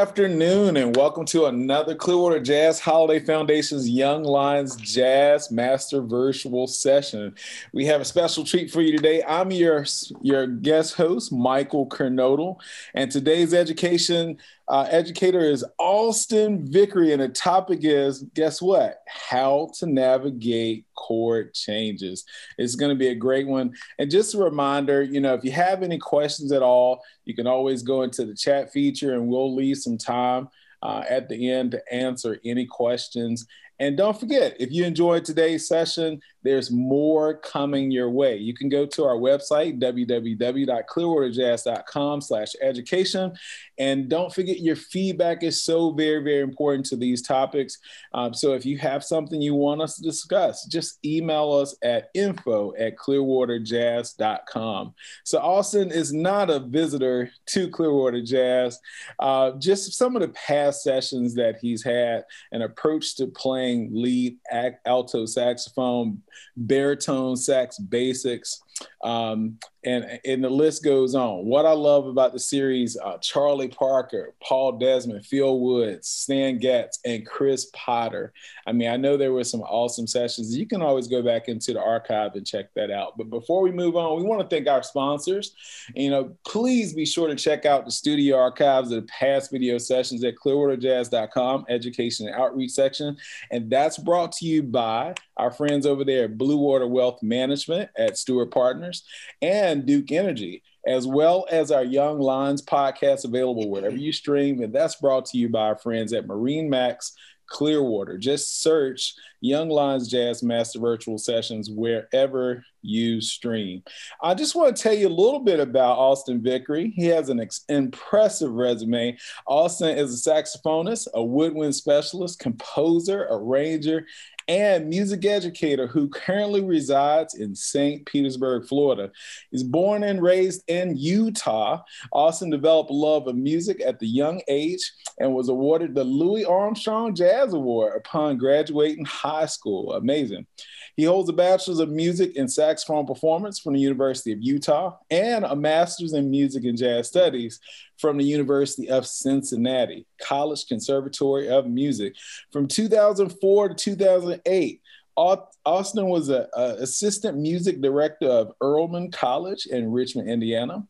Afternoon, and welcome to another Clearwater Jazz Holiday Foundation's Young Lions Jazz Master Virtual Session. We have a special treat for you today. I'm your, your guest host, Michael Kernodle, and today's education uh, educator is Austin Vickery, and the topic is guess what? How to navigate chord changes. It's going to be a great one. And just a reminder, you know, if you have any questions at all, you can always go into the chat feature, and we'll leave some time uh, at the end to answer any questions. And don't forget, if you enjoyed today's session, there's more coming your way. You can go to our website, www.clearwaterjazz.com slash education. And don't forget your feedback is so very, very important to these topics. Um, so if you have something you want us to discuss, just email us at info at clearwaterjazz.com. So Austin is not a visitor to Clearwater Jazz. Uh, just some of the past sessions that he's had, an approach to playing lead alto saxophone, baritone sax basics, um, and and the list goes on. What I love about the series: uh, Charlie Parker, Paul Desmond, Phil Woods, Stan Getz, and Chris Potter. I mean, I know there were some awesome sessions. You can always go back into the archive and check that out. But before we move on, we want to thank our sponsors. You know, please be sure to check out the studio archives of the past video sessions at clearwaterjazz.com, education and outreach section, and that's brought to you by our friends over there at Blue Water Wealth Management at Steward Partners and Duke Energy, as well as our Young Lions podcast available wherever you stream. And that's brought to you by our friends at Marine Max Clearwater. Just search Young Lions Jazz Master Virtual Sessions wherever you stream. I just want to tell you a little bit about Austin Vickery. He has an ex- impressive resume. Austin is a saxophonist, a woodwind specialist, composer, arranger, and music educator who currently resides in St. Petersburg, Florida. He's born and raised in Utah. Austin developed love of music at the young age and was awarded the Louis Armstrong Jazz Award upon graduating high school. Amazing. He holds a bachelor's of music in saxophone performance from the University of Utah and a master's in music and jazz studies from the University of Cincinnati College Conservatory of Music. From 2004 to 2008, Austin was an assistant music director of Earlham College in Richmond, Indiana,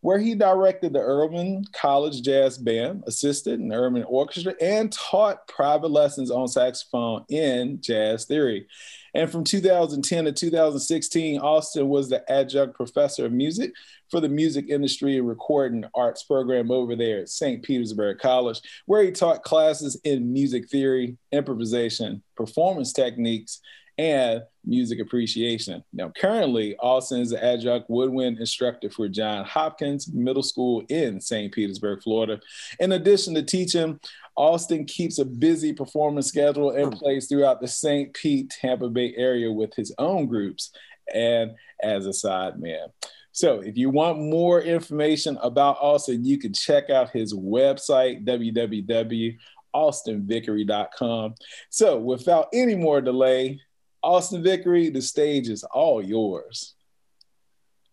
where he directed the Earlham College Jazz Band, assisted in the Earlham Orchestra, and taught private lessons on saxophone in jazz theory. And from 2010 to 2016, Austin was the adjunct professor of music for the music industry and recording arts program over there at St. Petersburg College, where he taught classes in music theory, improvisation, performance techniques, and music appreciation. Now, currently, Austin is an adjunct woodwind instructor for John Hopkins Middle School in St. Petersburg, Florida. In addition to teaching, Austin keeps a busy performance schedule and hmm. plays throughout the St. Pete, Tampa Bay area with his own groups and as a side man. So, if you want more information about Austin, you can check out his website, www.austinvickery.com. So, without any more delay, Austin Vickery, the stage is all yours.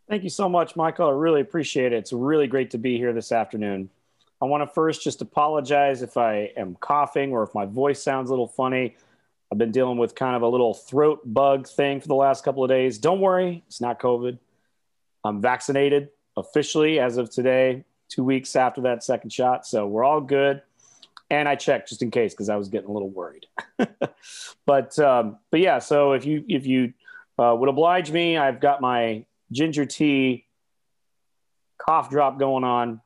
Thank you so much, Michael. I really appreciate it. It's really great to be here this afternoon. I want to first just apologize if I am coughing or if my voice sounds a little funny. I've been dealing with kind of a little throat bug thing for the last couple of days. Don't worry, it's not COVID. I'm vaccinated officially as of today, two weeks after that second shot. So we're all good. And I checked just in case because I was getting a little worried. but um, but yeah, so if you if you uh, would oblige me, I've got my ginger tea cough drop going on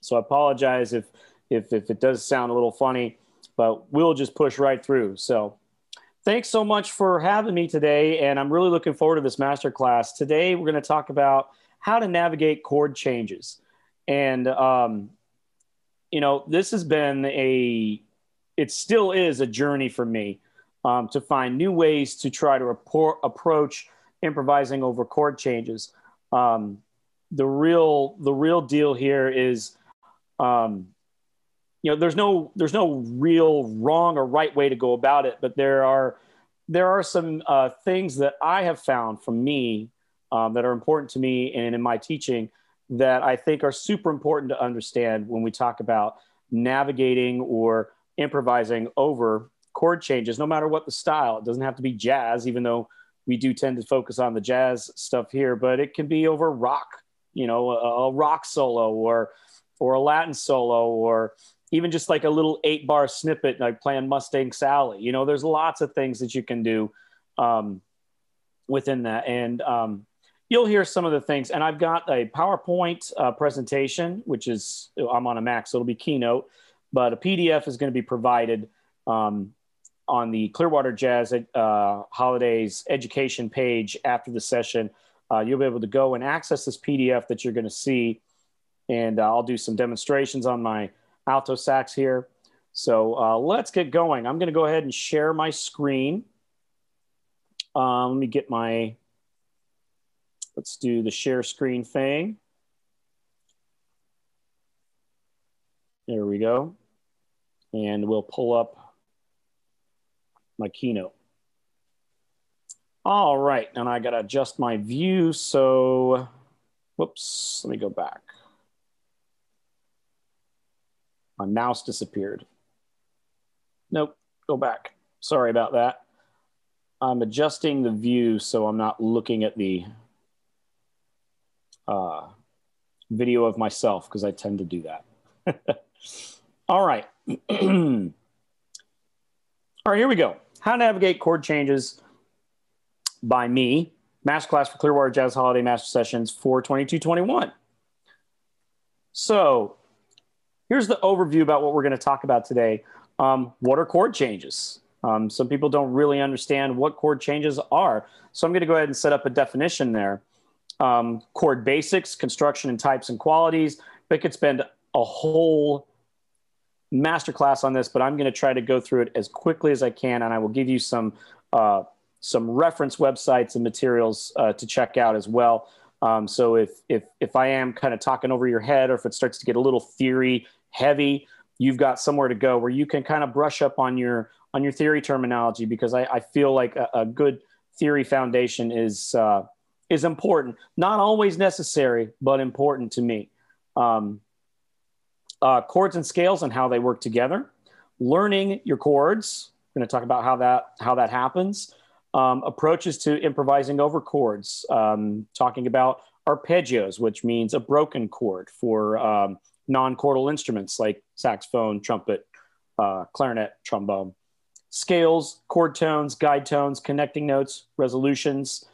so I apologize if, if, if it does sound a little funny, but we'll just push right through. So thanks so much for having me today. And I'm really looking forward to this masterclass. Today, we're going to talk about how to navigate chord changes. And, um, you know, this has been a, it still is a journey for me um, to find new ways to try to rapport, approach improvising over chord changes. Um, the real, the real deal here is um, you know there's no there's no real wrong or right way to go about it but there are there are some uh, things that i have found from me um, that are important to me and in my teaching that i think are super important to understand when we talk about navigating or improvising over chord changes, no matter what the style. It doesn't have to be jazz, even though we do tend to focus on the jazz stuff here, but it can be over rock, you know, a, a rock solo or or a Latin solo or even just like a little eight bar snippet like playing Mustang Sally. You know, there's lots of things that you can do um, within that. And um, you'll hear some of the things. And I've got a PowerPoint uh, presentation, which is, I'm on a Mac, so it'll be Keynote, but a PDF is going to be provided um, on the Clearwater Jazz uh, Holidays education page after the session. Uh, you'll be able to go and access this PDF that you're going to see. And uh, I'll do some demonstrations on my alto sax here. So uh, let's get going. I'm going to go ahead and share my screen. Um, let me get my, let's do the share screen thing. There we go. And we'll pull up my keynote. All right, and I gotta adjust my view. So, whoops, let me go back. My mouse disappeared. Nope, go back. Sorry about that. I'm adjusting the view so I'm not looking at the uh, video of myself because I tend to do that. All right. All right, here we go. How to navigate chord changes by me. Masterclass for Clearwater Jazz Holiday Master Sessions for 2221. So here's the overview about what we're going to talk about today. Um, what are chord changes? Um, some people don't really understand what chord changes are. So I'm going to go ahead and set up a definition there. Um, chord basics, construction and types and qualities. I could spend a whole masterclass on this, but I'm going to try to go through it as quickly as I can, and I will give you some uh, some reference websites and materials uh, to check out as well. Um, so if if if I am kind of talking over your head, or if it starts to get a little theory heavy, you've got somewhere to go where you can kind of brush up on your on your theory terminology because I, I feel like a, a, good theory foundation is uh, is important. Not always necessary, but important to me. Um, uh, chords and scales and how they work together. Learning your chords. We're going to talk about how that how that happens. Um, approaches to improvising over chords. Um, talking about arpeggios, which means a broken chord for um, non-chordal instruments like saxophone, trumpet, uh, clarinet, trombone. Scales, chord tones, guide tones, connecting notes, resolutions,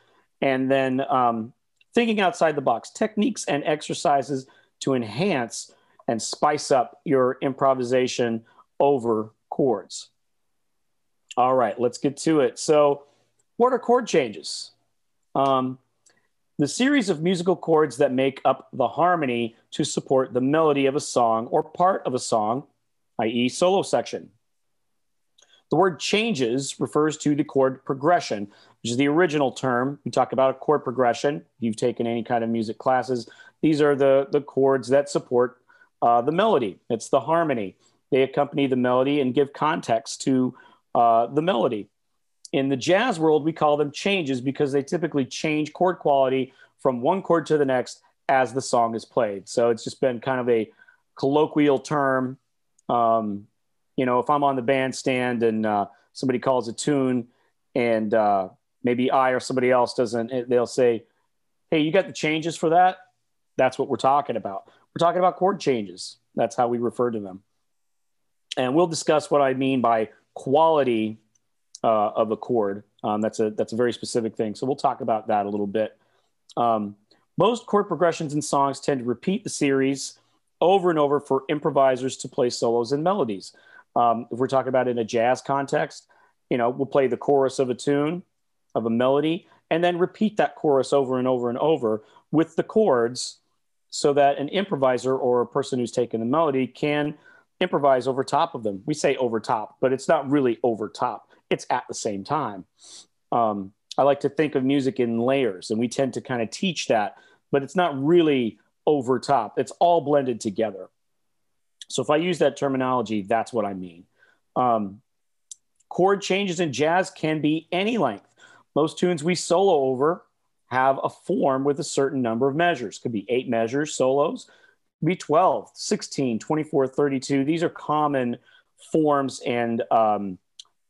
and then um, thinking outside the box, techniques and exercises to enhance and spice up your improvisation over chords. All right, let's get to it. So, what are chord changes? Um, the series of musical chords that make up the harmony to support the melody of a song or part of a song, i.e., solo section. The word changes refers to the chord progression, which is the original term. We talk about a chord progression. If you've taken any kind of music classes, these are the, the chords that support uh, the melody. It's the harmony. They accompany the melody and give context to uh, the melody. In the jazz world, we call them changes because they typically change chord quality from one chord to the next as the song is played. So it's just been kind of a colloquial term. Um, you know, if I'm on the bandstand and uh, somebody calls a tune and uh, maybe I or somebody else doesn't, they'll say, Hey, you got the changes for that? That's what we're talking about. We're talking about chord changes. That's how we refer to them. And we'll discuss what I mean by quality uh, of a chord. Um, that's a that's a very specific thing. So we'll talk about that a little bit. Um, most chord progressions in songs tend to repeat the series over and over for improvisers to play solos and melodies. Um, if we're talking about in a jazz context, you know, we'll play the chorus of a tune, of a melody, and then repeat that chorus over and over and over with the chords so that an improviser or a person who's taken the melody can improvise over top of them. We say over top, but it's not really over top it's at the same time. Um, I like to think of music in layers, and we tend to kind of teach that, but it's not really over top. It's all blended together. So if I use that terminology, that's what I mean. Um, chord changes in jazz can be any length. Most tunes we solo over have a form with a certain number of measures. Could be eight measures solos, be 12, 16, 24, 32. These are common forms and um,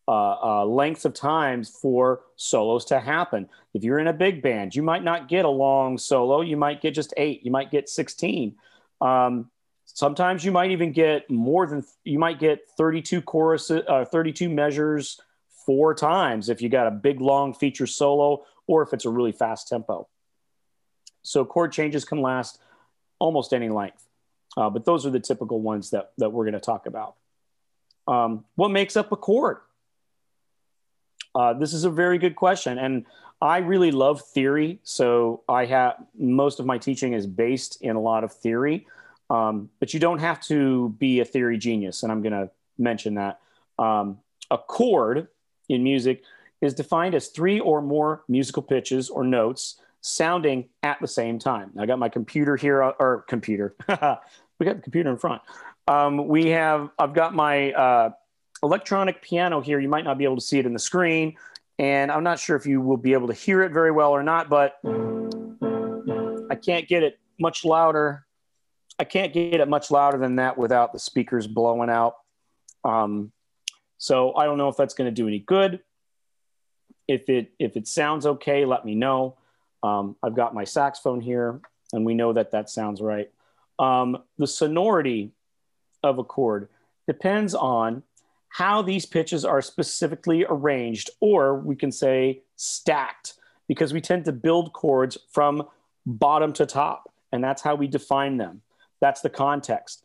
uh, uh, lengths of times for solos to happen. If you're in a big band, you might not get a long solo. You might get just eight. You might get 16. Um, sometimes you might even get more than, you might get 32 choruses, uh, 32 measures four times if you got a big long feature solo or if it's a really fast tempo. So chord changes can last almost any length, uh, but those are the typical ones that, that we're going to talk about. Um, what makes up a chord? Uh, this is a very good question. And I really love theory. So I have most of my teaching is based in a lot of theory. Um, but you don't have to be a theory genius. And I'm going to mention that. Um, a chord in music is defined as three or more musical pitches or notes sounding at the same time. I got my computer here, uh, or computer. we got the computer in front. Um, we have, I've got my uh, electronic piano here. You might not be able to see it in the screen. And I'm not sure if you will be able to hear it very well or not, but I can't get it much louder. I can't get it much louder than that without the speakers blowing out. Um, so I don't know if that's going to do any good. If it if it sounds okay, let me know. Um, I've got my saxophone here, and we know that that sounds right. Um, the sonority of a chord depends on how these pitches are specifically arranged, or we can say stacked, because we tend to build chords from bottom to top, and that's how we define them. That's the context.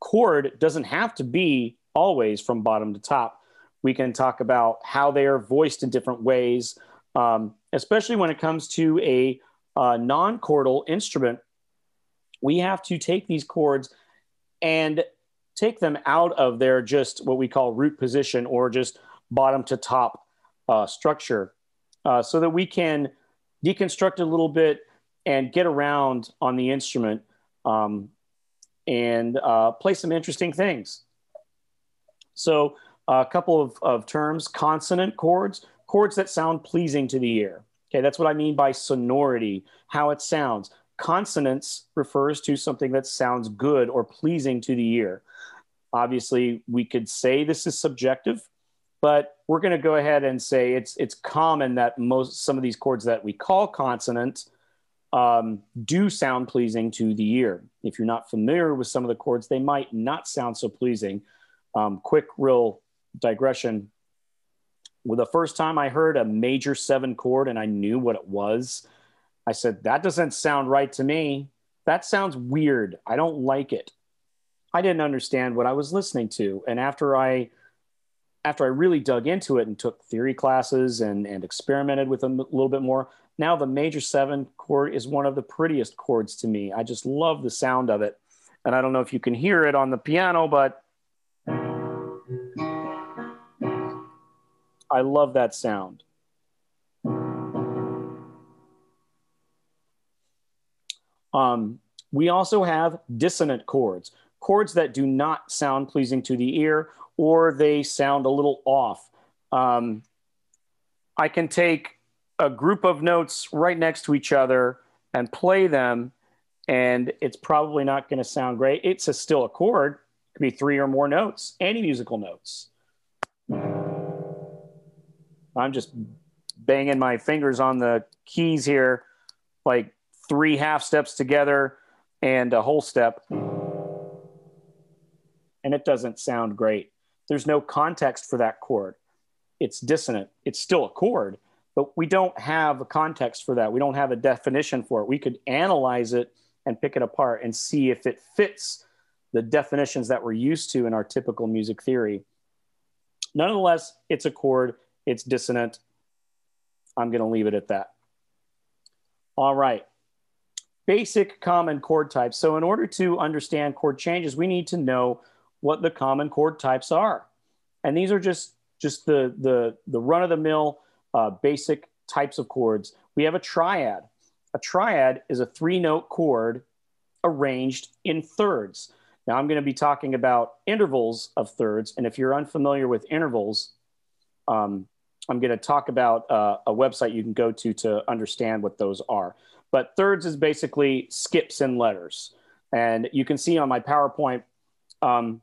Chord doesn't have to be always from bottom to top. We can talk about how they are voiced in different ways, um, especially when it comes to a uh, non chordal instrument. We have to take these chords and take them out of their just what we call root position or just bottom to top uh, structure uh, so that we can deconstruct a little bit and get around on the instrument um, and uh, play some interesting things. So, a couple of, of terms consonant chords, chords that sound pleasing to the ear. Okay, that's what I mean by sonority, how it sounds. Consonance refers to something that sounds good or pleasing to the ear. Obviously, we could say this is subjective, but we're going to go ahead and say it's it's common that most some of these chords that we call consonant um, do sound pleasing to the ear. If you're not familiar with some of the chords, they might not sound so pleasing. Um, quick, real digression. Well, the first time I heard a major seven chord and I knew what it was, I said, That doesn't sound right to me. That sounds weird. I don't like it. I didn't understand what I was listening to. And after I after I really dug into it and took theory classes and, and experimented with them a little bit more, now the major seven chord is one of the prettiest chords to me. I just love the sound of it. And I don't know if you can hear it on the piano, but I love that sound. Um, we also have dissonant chords chords that do not sound pleasing to the ear or they sound a little off. Um, I can take a group of notes right next to each other and play them, and it's probably not going to sound great. It's a, still a chord, it could be three or more notes, any musical notes. I'm just banging my fingers on the keys here, like three half steps together and a whole step and it doesn't sound great. There's no context for that chord. It's dissonant. It's still a chord, but we don't have a context for that. We don't have a definition for it. We could analyze it and pick it apart and see if it fits the definitions that we're used to in our typical music theory. Nonetheless, it's a chord, it's dissonant. I'm going to leave it at that. All right. Basic common chord types. So, in order to understand chord changes, we need to know what the common chord types are. And these are just, just the, the, the run of the mill uh, basic types of chords. We have a triad. A triad is a three note chord arranged in thirds. Now, I'm going to be talking about intervals of thirds. And if you're unfamiliar with intervals, um, I'm going to talk about uh, a website you can go to to understand what those are. But thirds is basically skips in letters. And you can see on my PowerPoint um,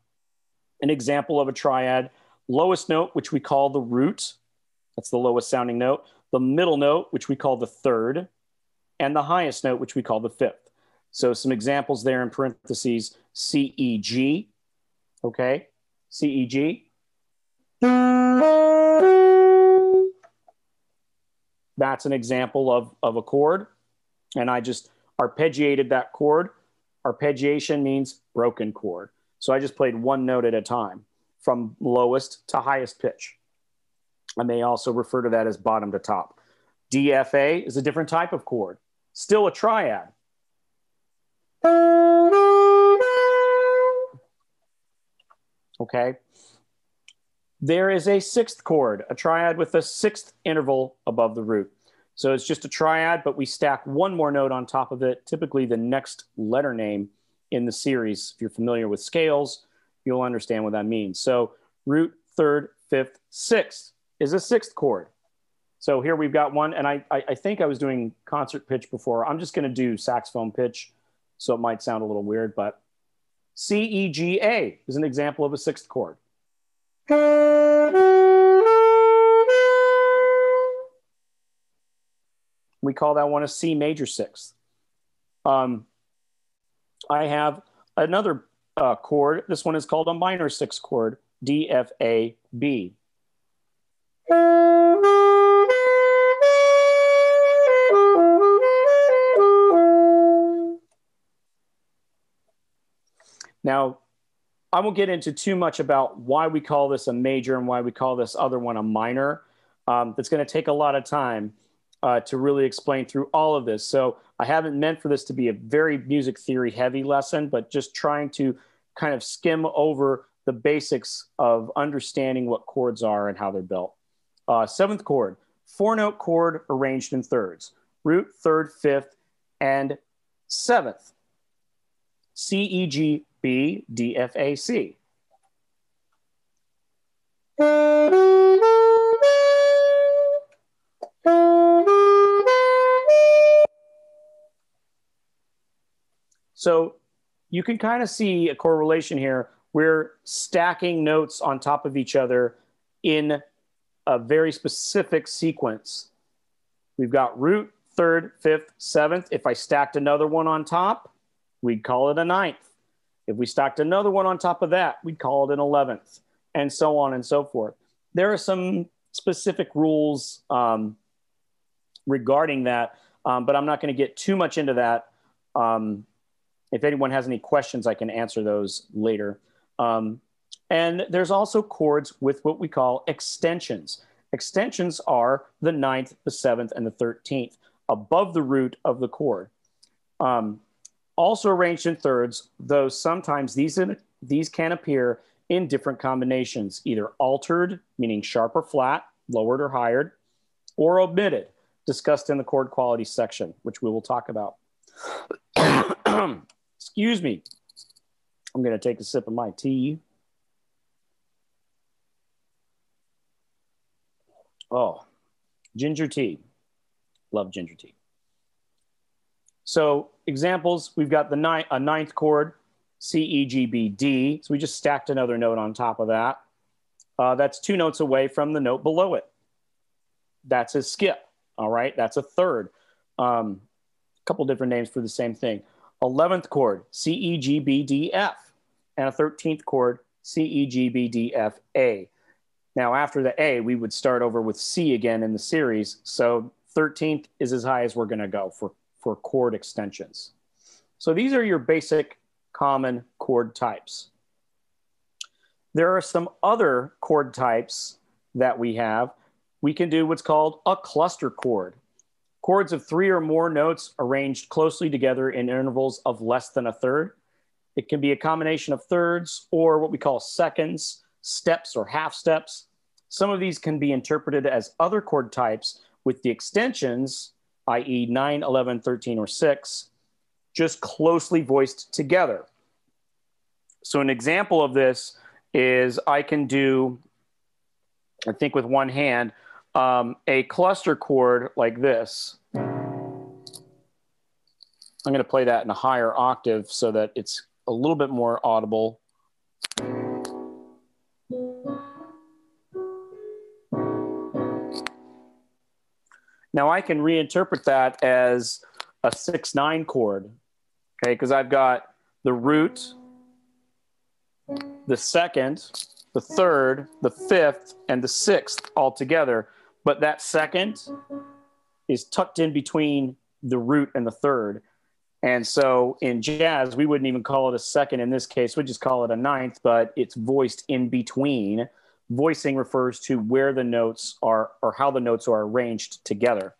an example of a triad lowest note, which we call the root, that's the lowest sounding note, the middle note, which we call the third, and the highest note, which we call the fifth. So some examples there in parentheses C, E, G, okay, C, E, G. That's an example of, of a chord. And I just arpeggiated that chord. Arpeggiation means broken chord. So I just played one note at a time from lowest to highest pitch. I may also refer to that as bottom to top. DFA is a different type of chord, still a triad. Okay. There is a sixth chord, a triad with a sixth interval above the root. So it's just a triad, but we stack one more note on top of it, typically the next letter name in the series. If you're familiar with scales, you'll understand what that means. So root, third, fifth, sixth is a sixth chord. So here we've got one, and I, I, I think I was doing concert pitch before. I'm just going to do saxophone pitch, so it might sound a little weird, but C, E, G, A is an example of a sixth chord. We call that one a C major sixth. Um, I have another uh, chord. This one is called a minor sixth chord, D, F, A, B. Now, I won't get into too much about why we call this a major and why we call this other one a minor. Um, that's going to take a lot of time uh, to really explain through all of this. So I haven't meant for this to be a very music theory heavy lesson, but just trying to kind of skim over the basics of understanding what chords are and how they're built. Uh, seventh chord, four note chord arranged in thirds, root, third, fifth, and seventh. C, E, G, B, D, F, A, C. So you can kind of see a correlation here. We're stacking notes on top of each other in a very specific sequence. We've got root, third, fifth, seventh. If I stacked another one on top, we'd call it a ninth. If we stacked another one on top of that, we'd call it an 11th, and so on and so forth. There are some specific rules um, regarding that, um, but I'm not going to get too much into that. Um, if anyone has any questions, I can answer those later. Um, and there's also chords with what we call extensions. Extensions are the ninth, the seventh, and the 13th above the root of the chord. Um, also arranged in thirds, though sometimes these, these can appear in different combinations, either altered, meaning sharp or flat, lowered or higher, or omitted, discussed in the chord quality section, which we will talk about. Excuse me. I'm going to take a sip of my tea. Oh, ginger tea. Love ginger tea. So examples, we've got the ninth, a ninth chord, C, E, G, B, D. So we just stacked another note on top of that. Uh, that's two notes away from the note below it. That's a skip. All right, that's a third. Um, a couple different names for the same thing. 11th chord, C, E, G, B, D, F, and a 13th chord, C, E, G, B, D, F, A. Now, after the A, we would start over with C again in the series. So 13th is as high as we're going to go for, for chord extensions. So these are your basic common chord types. There are some other chord types that we have. We can do what's called a cluster chord. Chords of three or more notes arranged closely together in intervals of less than a third. It can be a combination of thirds or what we call seconds, steps, or half steps. Some of these can be interpreted as other chord types with the extensions, i.e., 9, 11, 13, or 6, just closely voiced together. So, an example of this is I can do, I think with one hand, um, a cluster chord like this. I'm going to play that in a higher octave so that it's a little bit more audible. Now I can reinterpret that as a six nine chord, okay? Because I've got the root, the second, the third, the fifth, and the sixth all together. But that second is tucked in between the root and the third. And so in jazz, we wouldn't even call it a second in this case, we'd just call it a ninth, but it's voiced in between. Voicing refers to where the notes are or how the notes are arranged together.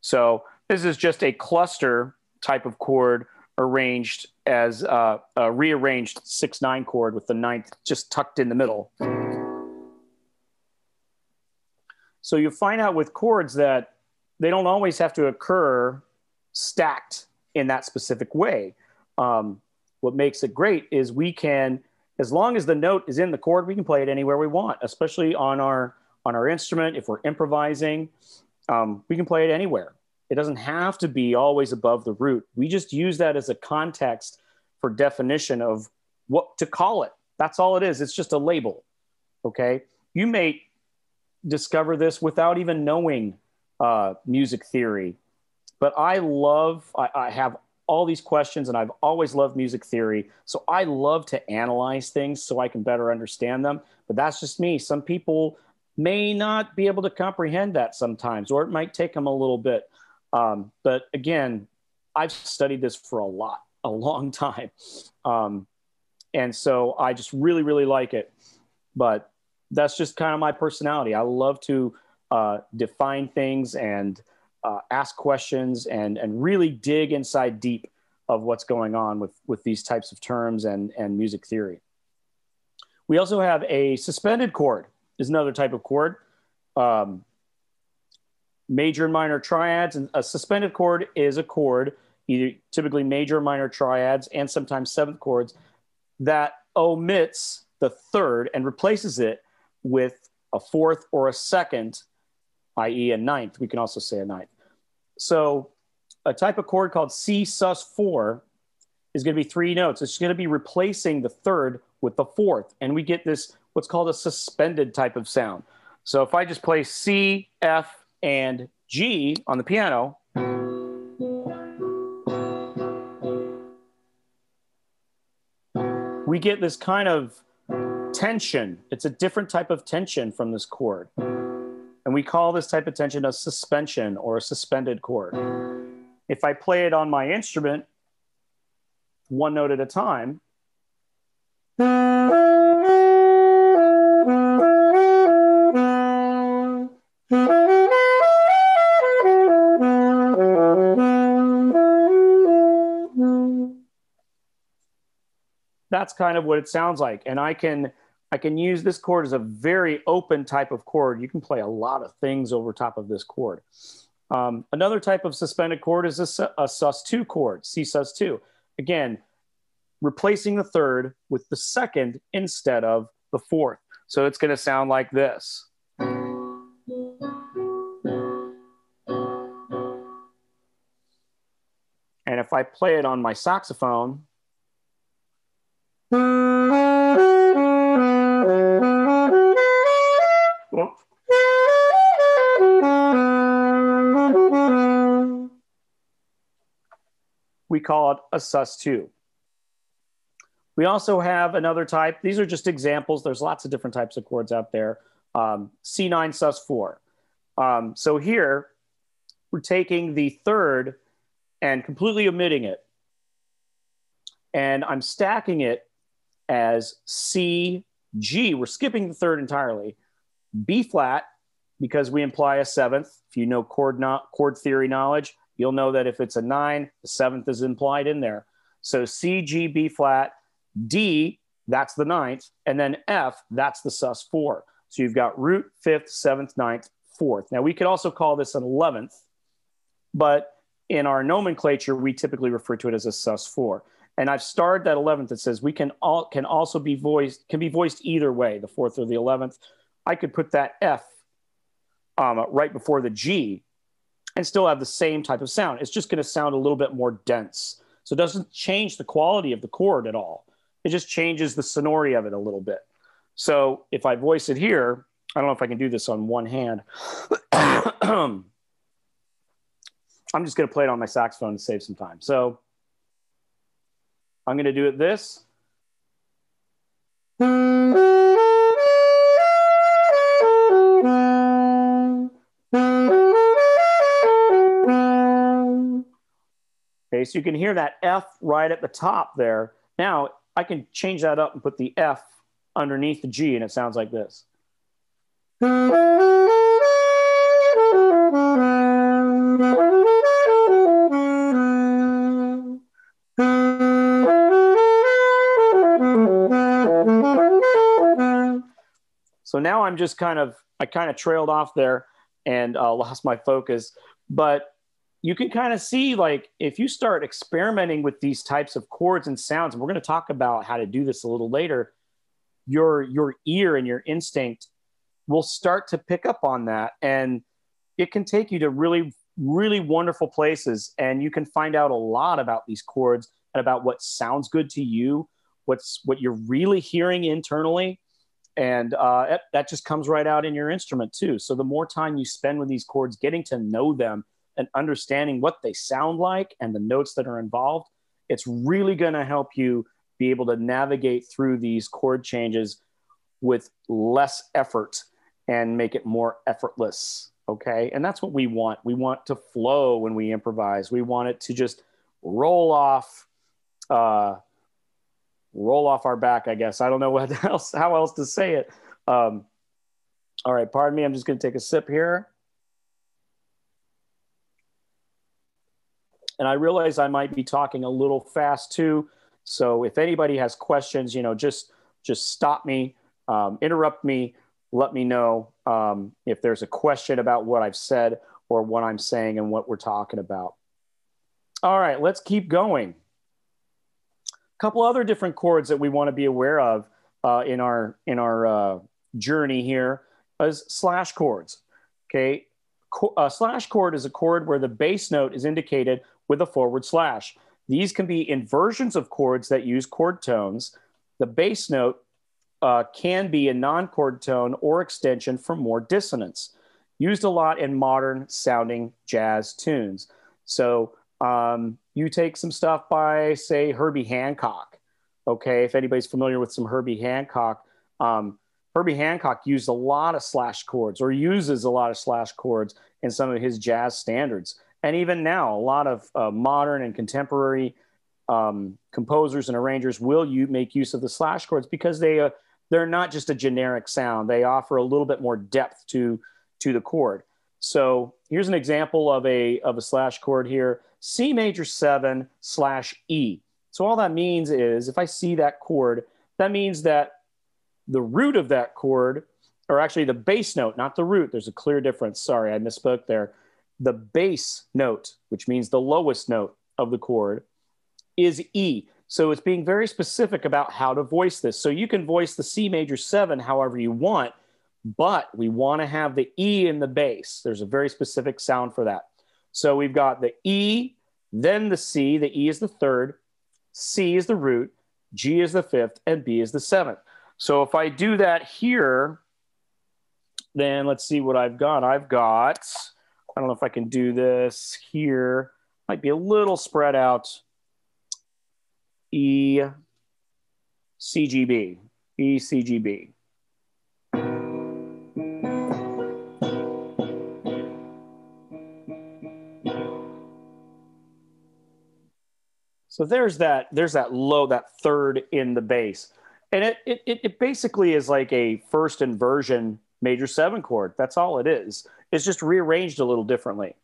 So this is just a cluster type of chord arranged as uh, a rearranged six nine chord with the ninth just tucked in the middle. So you find out with chords that they don't always have to occur stacked in that specific way. Um, what makes it great is we can, as long as the note is in the chord, we can play it anywhere we want, especially on our on our instrument. If we're improvising, um, we can play it anywhere. It doesn't have to be always above the root. We just use that as a context for definition of what to call it. That's all it is. It's just a label. Okay. You may discover this without even knowing uh, music theory but I love, I, I have all these questions and I've always loved music theory. So I love to analyze things so I can better understand them. But that's just me. Some people may not be able to comprehend that sometimes, or it might take them a little bit. Um, but again, I've studied this for a lot, a long time. Um, and so I just really, really like it. But that's just kind of my personality. I love to uh, define things and uh, ask questions and and really dig inside deep of what's going on with with these types of terms and and music theory. We also have a suspended chord is another type of chord. Um, major and minor triads and a suspended chord is a chord either typically major or minor triads and sometimes seventh chords that omits the third and replaces it with a fourth or a second i.e., a ninth. We can also say a ninth. So, a type of chord called C sus4 is going to be three notes. It's going to be replacing the third with the fourth. And we get this, what's called a suspended type of sound. So, if I just play C, F, and G on the piano, we get this kind of tension. It's a different type of tension from this chord. And we call this type of tension a suspension or a suspended chord. If I play it on my instrument, one note at a time, that's kind of what it sounds like. And I can I can use this chord as a very open type of chord. You can play a lot of things over top of this chord. Um, another type of suspended chord is a, a sus2 chord, C sus2. Again, replacing the third with the second instead of the fourth. So it's going to sound like this. And if I play it on my saxophone, we call it a sus2. We also have another type. These are just examples. There's lots of different types of chords out there. Um, C9 sus4. Um, so here, we're taking the third and completely omitting it. And I'm stacking it as C, G. We're skipping the third entirely. B flat, because we imply a seventh. If you know chord, not, chord theory knowledge, you'll know that if it's a nine, the seventh is implied in there. So C, G, B flat, D, that's the ninth, and then F, that's the sus four. So you've got root, fifth, seventh, ninth, fourth. Now we could also call this an eleventh, but in our nomenclature, we typically refer to it as a sus four. And I've starred that eleventh that says we can all can also be voiced can be voiced either way, the fourth or the eleventh. I could put that F um, right before the G and still have the same type of sound. It's just going to sound a little bit more dense. So it doesn't change the quality of the chord at all. It just changes the sonority of it a little bit. So if I voice it here, I don't know if I can do this on one hand. I'm just going to play it on my saxophone to save some time. So I'm going to do it this. So you can hear that F right at the top there. Now I can change that up and put the F underneath the G and it sounds like this. So now I'm just kind of, I kind of trailed off there and uh, lost my focus. But you can kind of see, like, if you start experimenting with these types of chords and sounds, and we're going to talk about how to do this a little later, your your ear and your instinct will start to pick up on that, and it can take you to really really wonderful places, and you can find out a lot about these chords and about what sounds good to you, what's what you're really hearing internally and uh, that just comes right out in your instrument too. So the more time you spend with these chords getting to know them and understanding what they sound like and the notes that are involved it's really going to help you be able to navigate through these chord changes with less effort and make it more effortless okay and that's what we want we want to flow when we improvise we want it to just roll off uh, roll off our back, I guess. I don't know what else, how else to say it. Um, all right, pardon me. I'm just going to take a sip here. And I realize I might be talking a little fast too. So if anybody has questions, you know, just just stop me, um, interrupt me, let me know um, if there's a question about what I've said or what I'm saying and what we're talking about. All right, let's keep going A couple other different chords that we want to be aware of uh, in our in our uh, journey here is slash chords. Okay, Co- a slash chord is a chord where the bass note is indicated with a forward slash. These can be inversions of chords that use chord tones. The bass note uh, can be a non-chord tone or extension for more dissonance. Used a lot in modern sounding jazz tunes. So um, you take some stuff by, say, Herbie Hancock. Okay, if anybody's familiar with some Herbie Hancock, um, Herbie Hancock used a lot of slash chords or uses a lot of slash chords in some of his jazz standards. And even now, a lot of uh, modern and contemporary um, composers and arrangers will you make use of the slash chords because they uh, they're not just a generic sound. They offer a little bit more depth to to the chord. So here's an example of a of a slash chord here. C major seven slash E. So all that means is if I see that chord, that means that the root of that chord, or actually the bass note, not the root, there's a clear difference. Sorry, I misspoke there. The bass note, which means the lowest note of the chord, is E. So it's being very specific about how to voice this. So you can voice the C major seven however you want, but we want to have the E in the bass. There's a very specific sound for that. So we've got the E, then the C. The E is the third, C is the root, G is the fifth, and B is the seventh. So if I do that here, then let's see what I've got. I've got, I don't know if I can do this here, might be a little spread out. E, C, G, B, E, C, G, B. So there's that there's that low that third in the bass, and it it it basically is like a first inversion major seven chord. That's all it is. It's just rearranged a little differently.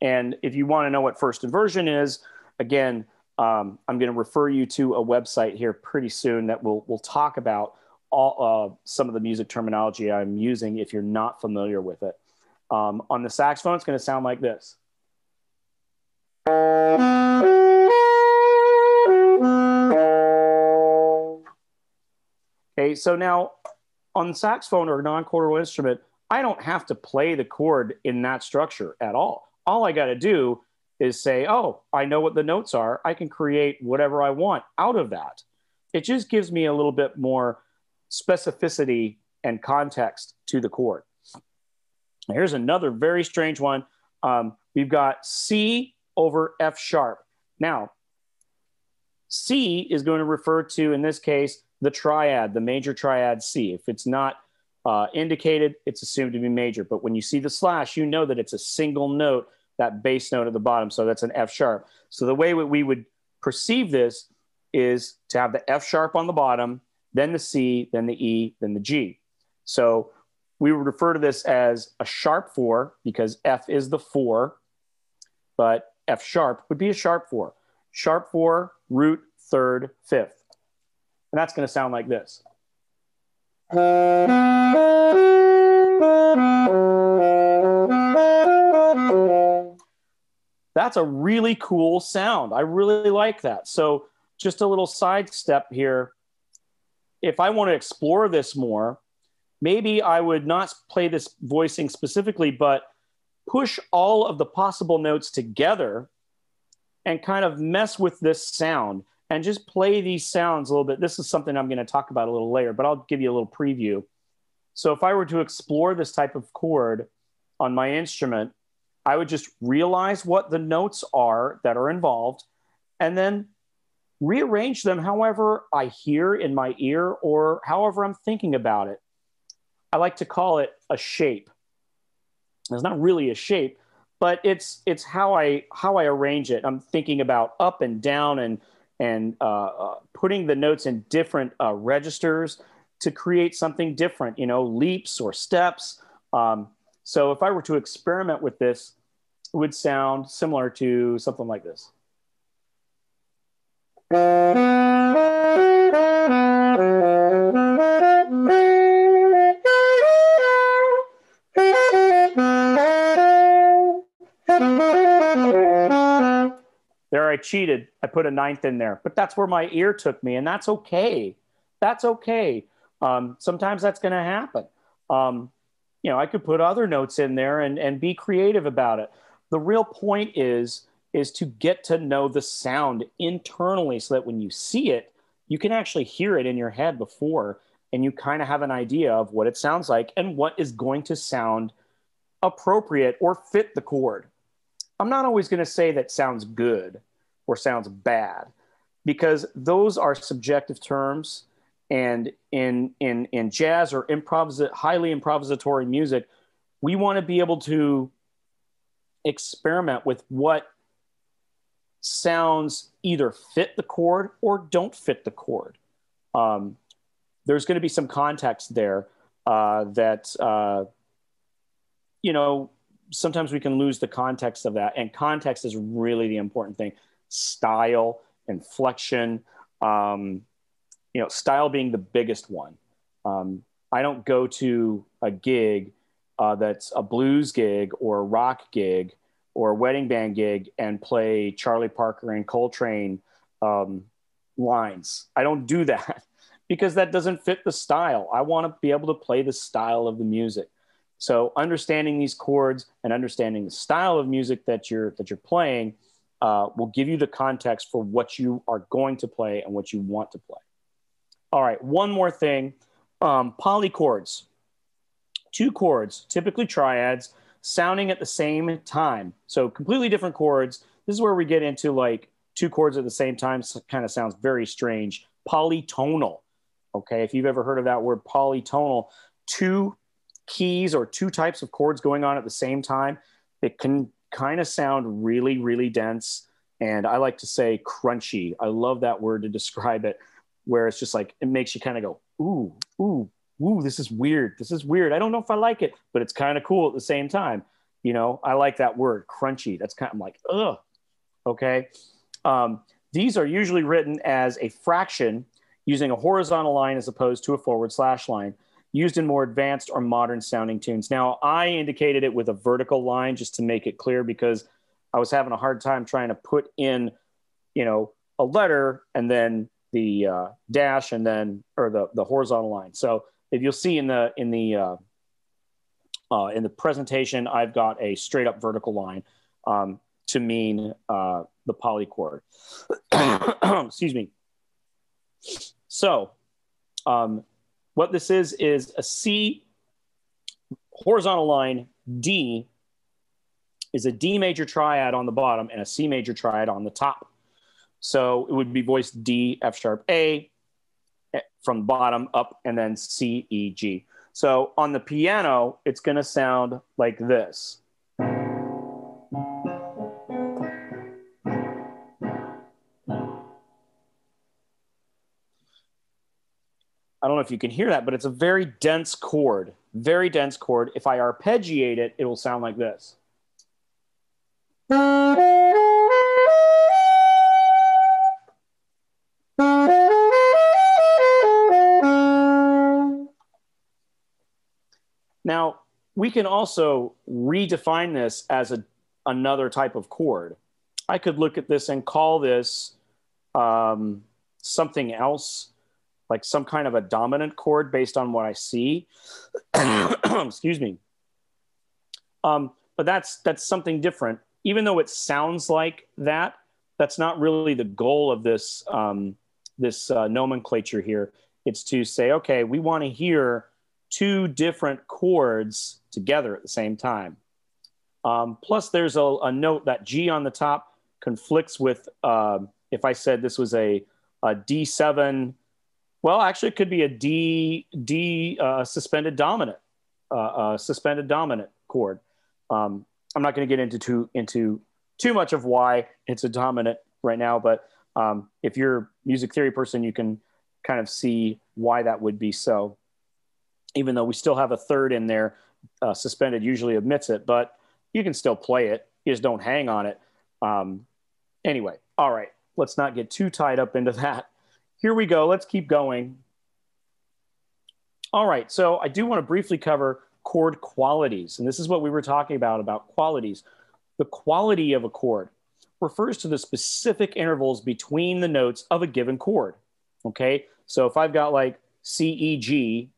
And if you want to know what first inversion is, again, um, I'm going to refer you to a website here pretty soon that will will talk about all uh, some of the music terminology I'm using if you're not familiar with it. Um, on the saxophone, it's going to sound like this. Okay, so now on saxophone or non chordal instrument, I don't have to play the chord in that structure at all. all I got to do is say, oh, I know what the notes are. I can create whatever I want out of that. It just gives me a little bit more specificity and context to the chord. Here's another very strange one. Um, we've got C over F sharp. Now, C is going to refer to, in this case, the triad, the major triad C. If it's not uh, indicated, it's assumed to be major. But when you see the slash, you know that it's a single note, that bass note at the bottom. So that's an F sharp. So the way we would perceive this is to have the F sharp on the bottom, then the C, then the E, then the G. So we would refer to this as a sharp four because F is the four, but F sharp would be a sharp four. Sharp four, root, third, fifth. And that's going to sound like this. That's a really cool sound. I really like that. So, just a little sidestep here. If I want to explore this more, maybe I would not play this voicing specifically, but push all of the possible notes together and kind of mess with this sound and just play these sounds a little bit. This is something I'm going to talk about a little later, but I'll give you a little preview. So if I were to explore this type of chord on my instrument, I would just realize what the notes are that are involved and then rearrange them however I hear in my ear or however I'm thinking about it. I like to call it a shape. It's not really a shape, but it's it's how I how I arrange it. I'm thinking about up and down and and uh, uh, putting the notes in different uh, registers to create something different. You know, leaps or steps. Um, so if I were to experiment with this, it would sound similar to something like this. There, I cheated. I put a ninth in there, but that's where my ear took me, and that's okay. That's okay. Um, sometimes that's going to happen. Um, you know, I could put other notes in there and, and be creative about it. The real point is is to get to know the sound internally so that when you see it, you can actually hear it in your head before and you kind of have an idea of what it sounds like and what is going to sound appropriate or fit the chord. I'm not always going to say that sounds good or sounds bad because those are subjective terms. And in, in, in jazz or improvis- highly improvisatory music, we want to be able to experiment with what sounds either fit the chord or don't fit the chord. Um, there's going to be some context there uh, that, uh, you know, sometimes we can lose the context of that. And context is really the important thing. Style, inflection, um, you know, style being the biggest one. Um, I don't go to a gig uh, that's a blues gig or a rock gig or a wedding band gig and play Charlie Parker and Coltrane um, lines. I don't do that because that doesn't fit the style. I want to be able to play the style of the music. So understanding these chords and understanding the style of music that you're that you're playing uh, will give you the context for what you are going to play and what you want to play. All right, one more thing: um, polychords. Two chords, typically triads, sounding at the same time. So completely different chords. This is where we get into like two chords at the same time. So kind of sounds very strange. Polytonal. Okay, if you've ever heard of that word, polytonal. Two keys or two types of chords going on at the same time, it can kind of sound really, really dense. And I like to say crunchy. I love that word to describe it, where it's just like, it makes you kind of go, ooh, ooh, ooh, this is weird. This is weird. I don't know if I like it, but it's kind of cool at the same time. You know, I like that word, crunchy. That's kind of like, ugh. Okay. Um, these are usually written as a fraction using a horizontal line as opposed to a forward slash line used in more advanced or modern sounding tunes. Now, I indicated it with a vertical line just to make it clear because I was having a hard time trying to put in, you know, a letter and then the uh, dash and then or the the horizontal line. So if you'll see in the in the uh, uh, in the presentation, I've got a straight up vertical line. um, to mean uh, the polychord. Excuse me. So, um, what this is is a C horizontal line D is a D major triad on the bottom and a C major triad on the top. So it would be voiced D, F sharp A eh, from bottom up, and then C, E, G. So on the piano, it's going to sound like this. I don't know if you can hear that, but it's a very dense chord, very dense chord. If I arpeggiate it, it will sound like this. Now, we can also redefine this as a, another type of chord. I could look at this and call this um, something else like some kind of a dominant chord based on what I see. Excuse me. Um, but that's that's something different. Even though it sounds like that, that's not really the goal of this um, this uh, nomenclature here. It's to say, okay, we want to hear two different chords together at the same time. Um, plus, there's a, a, note that G on the top conflicts with uh, if I said this was a, a D7 well, actually, it could be a D D uh, suspended dominant, uh, uh, suspended dominant chord. Um, I'm not going to get into too into too much of why it's a dominant right now, but um, if you're a music theory person, you can kind of see why that would be so. Even though we still have a third in there, uh, suspended usually omits it, but you can still play it. You just don't hang on it. Um, anyway, all right, let's not get too tied up into that here we go. Let's keep going. All right, so I do want to briefly cover chord qualities. And this is what we were talking about, about qualities. The quality of a chord refers to the specific intervals between the notes of a given chord. Okay, so if I've got like C, E, G,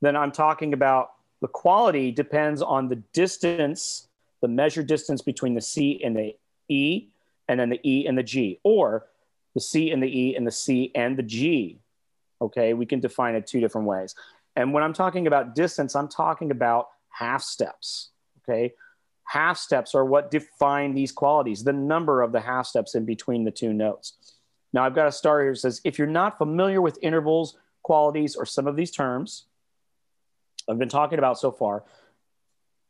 then I'm talking about the quality depends on the distance, the measured distance between the C and the E, and then the E and the G. Or the C and the E and the C and the G. Okay, we can define it two different ways. And when I'm talking about distance, I'm talking about half steps. Okay, half steps are what define these qualities, the number of the half steps in between the two notes. Now, I've got a star here that says if you're not familiar with intervals, qualities, or some of these terms I've been talking about so far,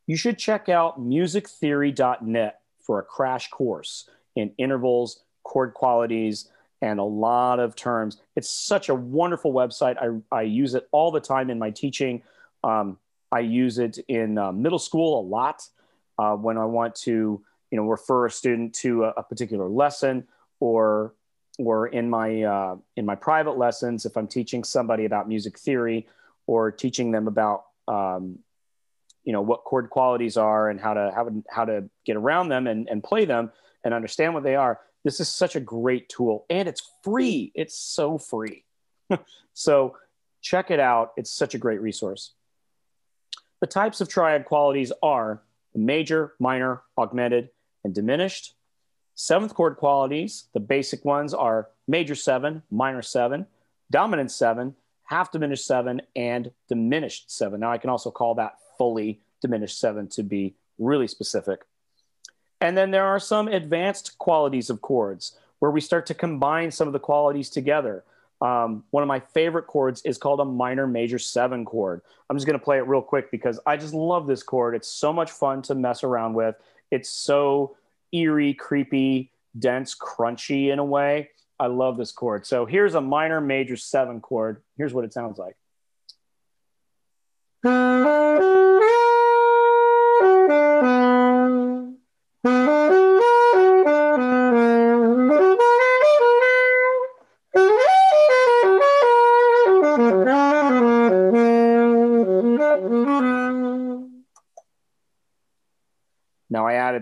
you should check out musictheory.net for a crash course in intervals chord qualities, and a lot of terms. It's such a wonderful website. I, I use it all the time in my teaching. Um, I use it in uh, middle school a lot uh, when I want to, you know, refer a student to a, a particular lesson, or or in my uh, in my private lessons if I'm teaching somebody about music theory or teaching them about um, you know what chord qualities are and how to how how to get around them and, and play them and understand what they are this is such a great tool and it's free. It's so free. so check it out. It's such a great resource. The types of triad qualities are major, minor, augmented, and diminished. Seventh chord qualities, the basic ones are major seven, minor seven, dominant seven, half diminished seven, and diminished seven. Now I can also call that fully diminished seven to be really specific. And then there are some advanced qualities of chords where we start to combine some of the qualities together. Um, one of my favorite chords is called a minor major seven chord. I'm just going to play it real quick because I just love this chord. It's so much fun to mess around with. It's so eerie, creepy, dense, crunchy in a way. I love this chord. So here's a minor major seven chord. Here's what it sounds like.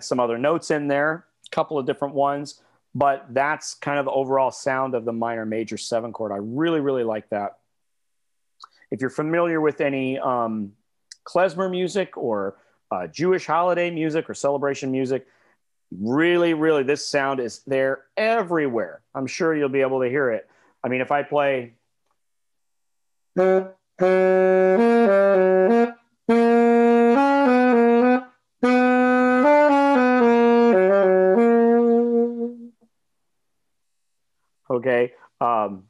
Some other notes in there, a couple of different ones, but that's kind of the overall sound of the minor major seven chord. I really, really like that. If you're familiar with any um, klezmer music or uh, Jewish holiday music or celebration music, Really, really, this sound is there everywhere. I'm sure you'll be able to hear it. I mean, if I play. Okay. Um,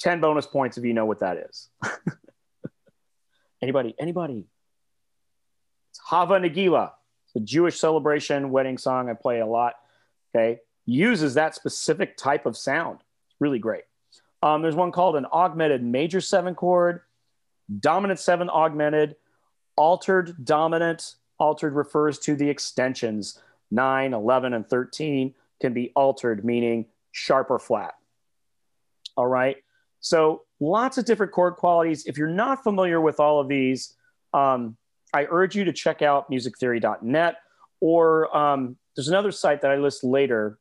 10 bonus points if you know what that is. anybody? Anybody? It's Hava Nagila. It's a Jewish celebration wedding song I play a lot. Okay. Uses that specific type of sound. It's really great. Um, there's one called an augmented major seven chord, dominant seven augmented, altered dominant. Altered refers to the extensions 9, 11, and 13 can be altered, meaning sharp or flat. All right. So lots of different chord qualities. If you're not familiar with all of these, um, I urge you to check out musictheory.net or um, there's another site that I list later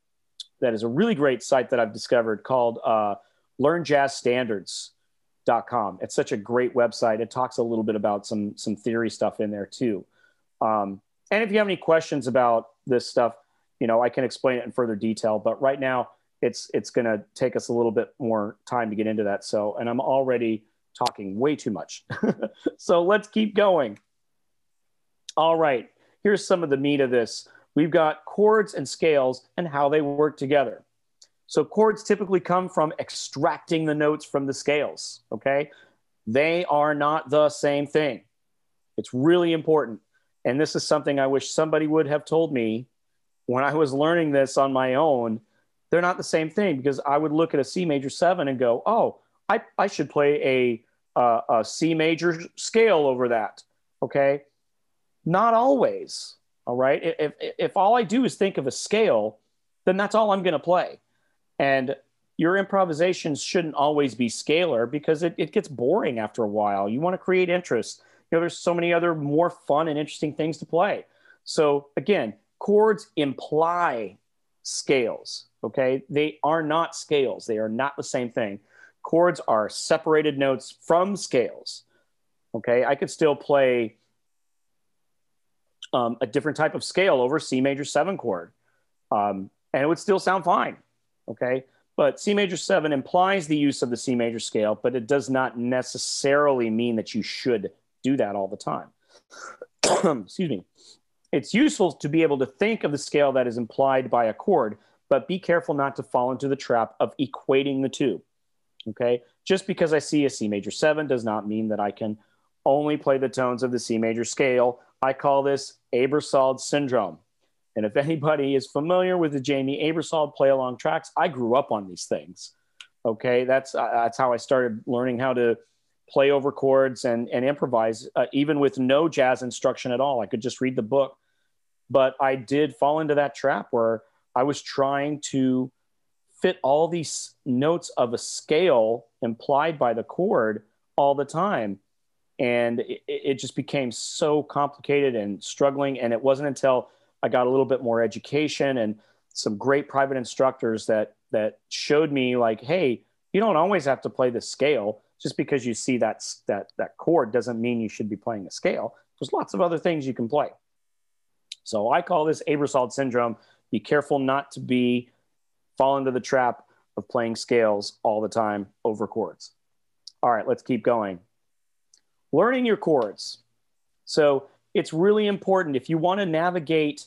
that is a really great site that I've discovered called uh, learnjazzstandards.com. It's such a great website. It talks a little bit about some, some theory stuff in there too. Um, and if you have any questions about this stuff, you know, I can explain it in further detail. But right now, it's it's going to take us a little bit more time to get into that. So, and I'm already talking way too much. so let's keep going. All right, here's some of the meat of this. We've got chords and scales and how they work together. So chords typically come from extracting the notes from the scales, okay? They are not the same thing. It's really important. And this is something I wish somebody would have told me when I was learning this on my own they're not the same thing because I would look at a C major seven and go, oh, I, I should play a, uh, a C major scale over that. Okay. Not always. All right. If, if, if all I do is think of a scale, then that's all I'm going to play. And your improvisations shouldn't always be scalar because it, it gets boring after a while. You want to create interest. You know, there's so many other more fun and interesting things to play. So again, chords imply scales. Okay. They are not scales, they are not the same thing. Chords are separated notes from scales. Okay. I could still play um, a different type of scale over C major seven chord, um, and it would still sound fine. Okay. But C major seven implies the use of the C major scale, but it does not necessarily mean that you should do that all the time. Excuse me. It's useful to be able to think of the scale that is implied by a chord, but be careful not to fall into the trap of equating the two. Okay. Just because I see a C major seven does not mean that I can only play the tones of the C major scale. I call this Aebersold syndrome. And if anybody is familiar with the Jamey Aebersold play along tracks, I grew up on these things. Okay. That's, uh, that's how I started learning how to play over chords and, and improvise, uh, even with no jazz instruction at all. I could just read the book. But I did fall into that trap where I was trying to fit all these notes of a scale implied by the chord all the time. And it, it, just became so complicated and struggling. And it wasn't until I got a little bit more education and some great private instructors that that showed me like, hey, you don't always have to play the scale. Just because you see that that that chord doesn't mean you should be playing a scale. There's lots of other things you can play. So I call this Aebersold syndrome be careful not to be fall into the trap of playing scales all the time over chords. All right, let's keep going. Learning your chords. So it's really important if you want to navigate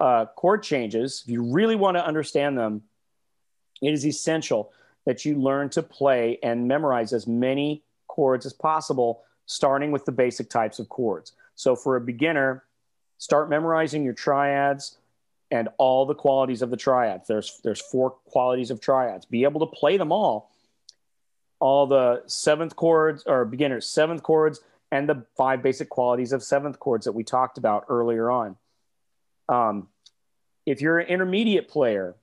uh, chord changes, if you really want to understand them, it is essential that you learn to play and memorize as many chords as possible, starting with the basic types of chords. So for a beginner, start memorizing your triads, and all the qualities of the triads. There's there's four qualities of triads. Be able to play them all. All the seventh chords or beginners seventh chords and the five basic qualities of seventh chords that we talked about earlier on. Um, if you're an intermediate player,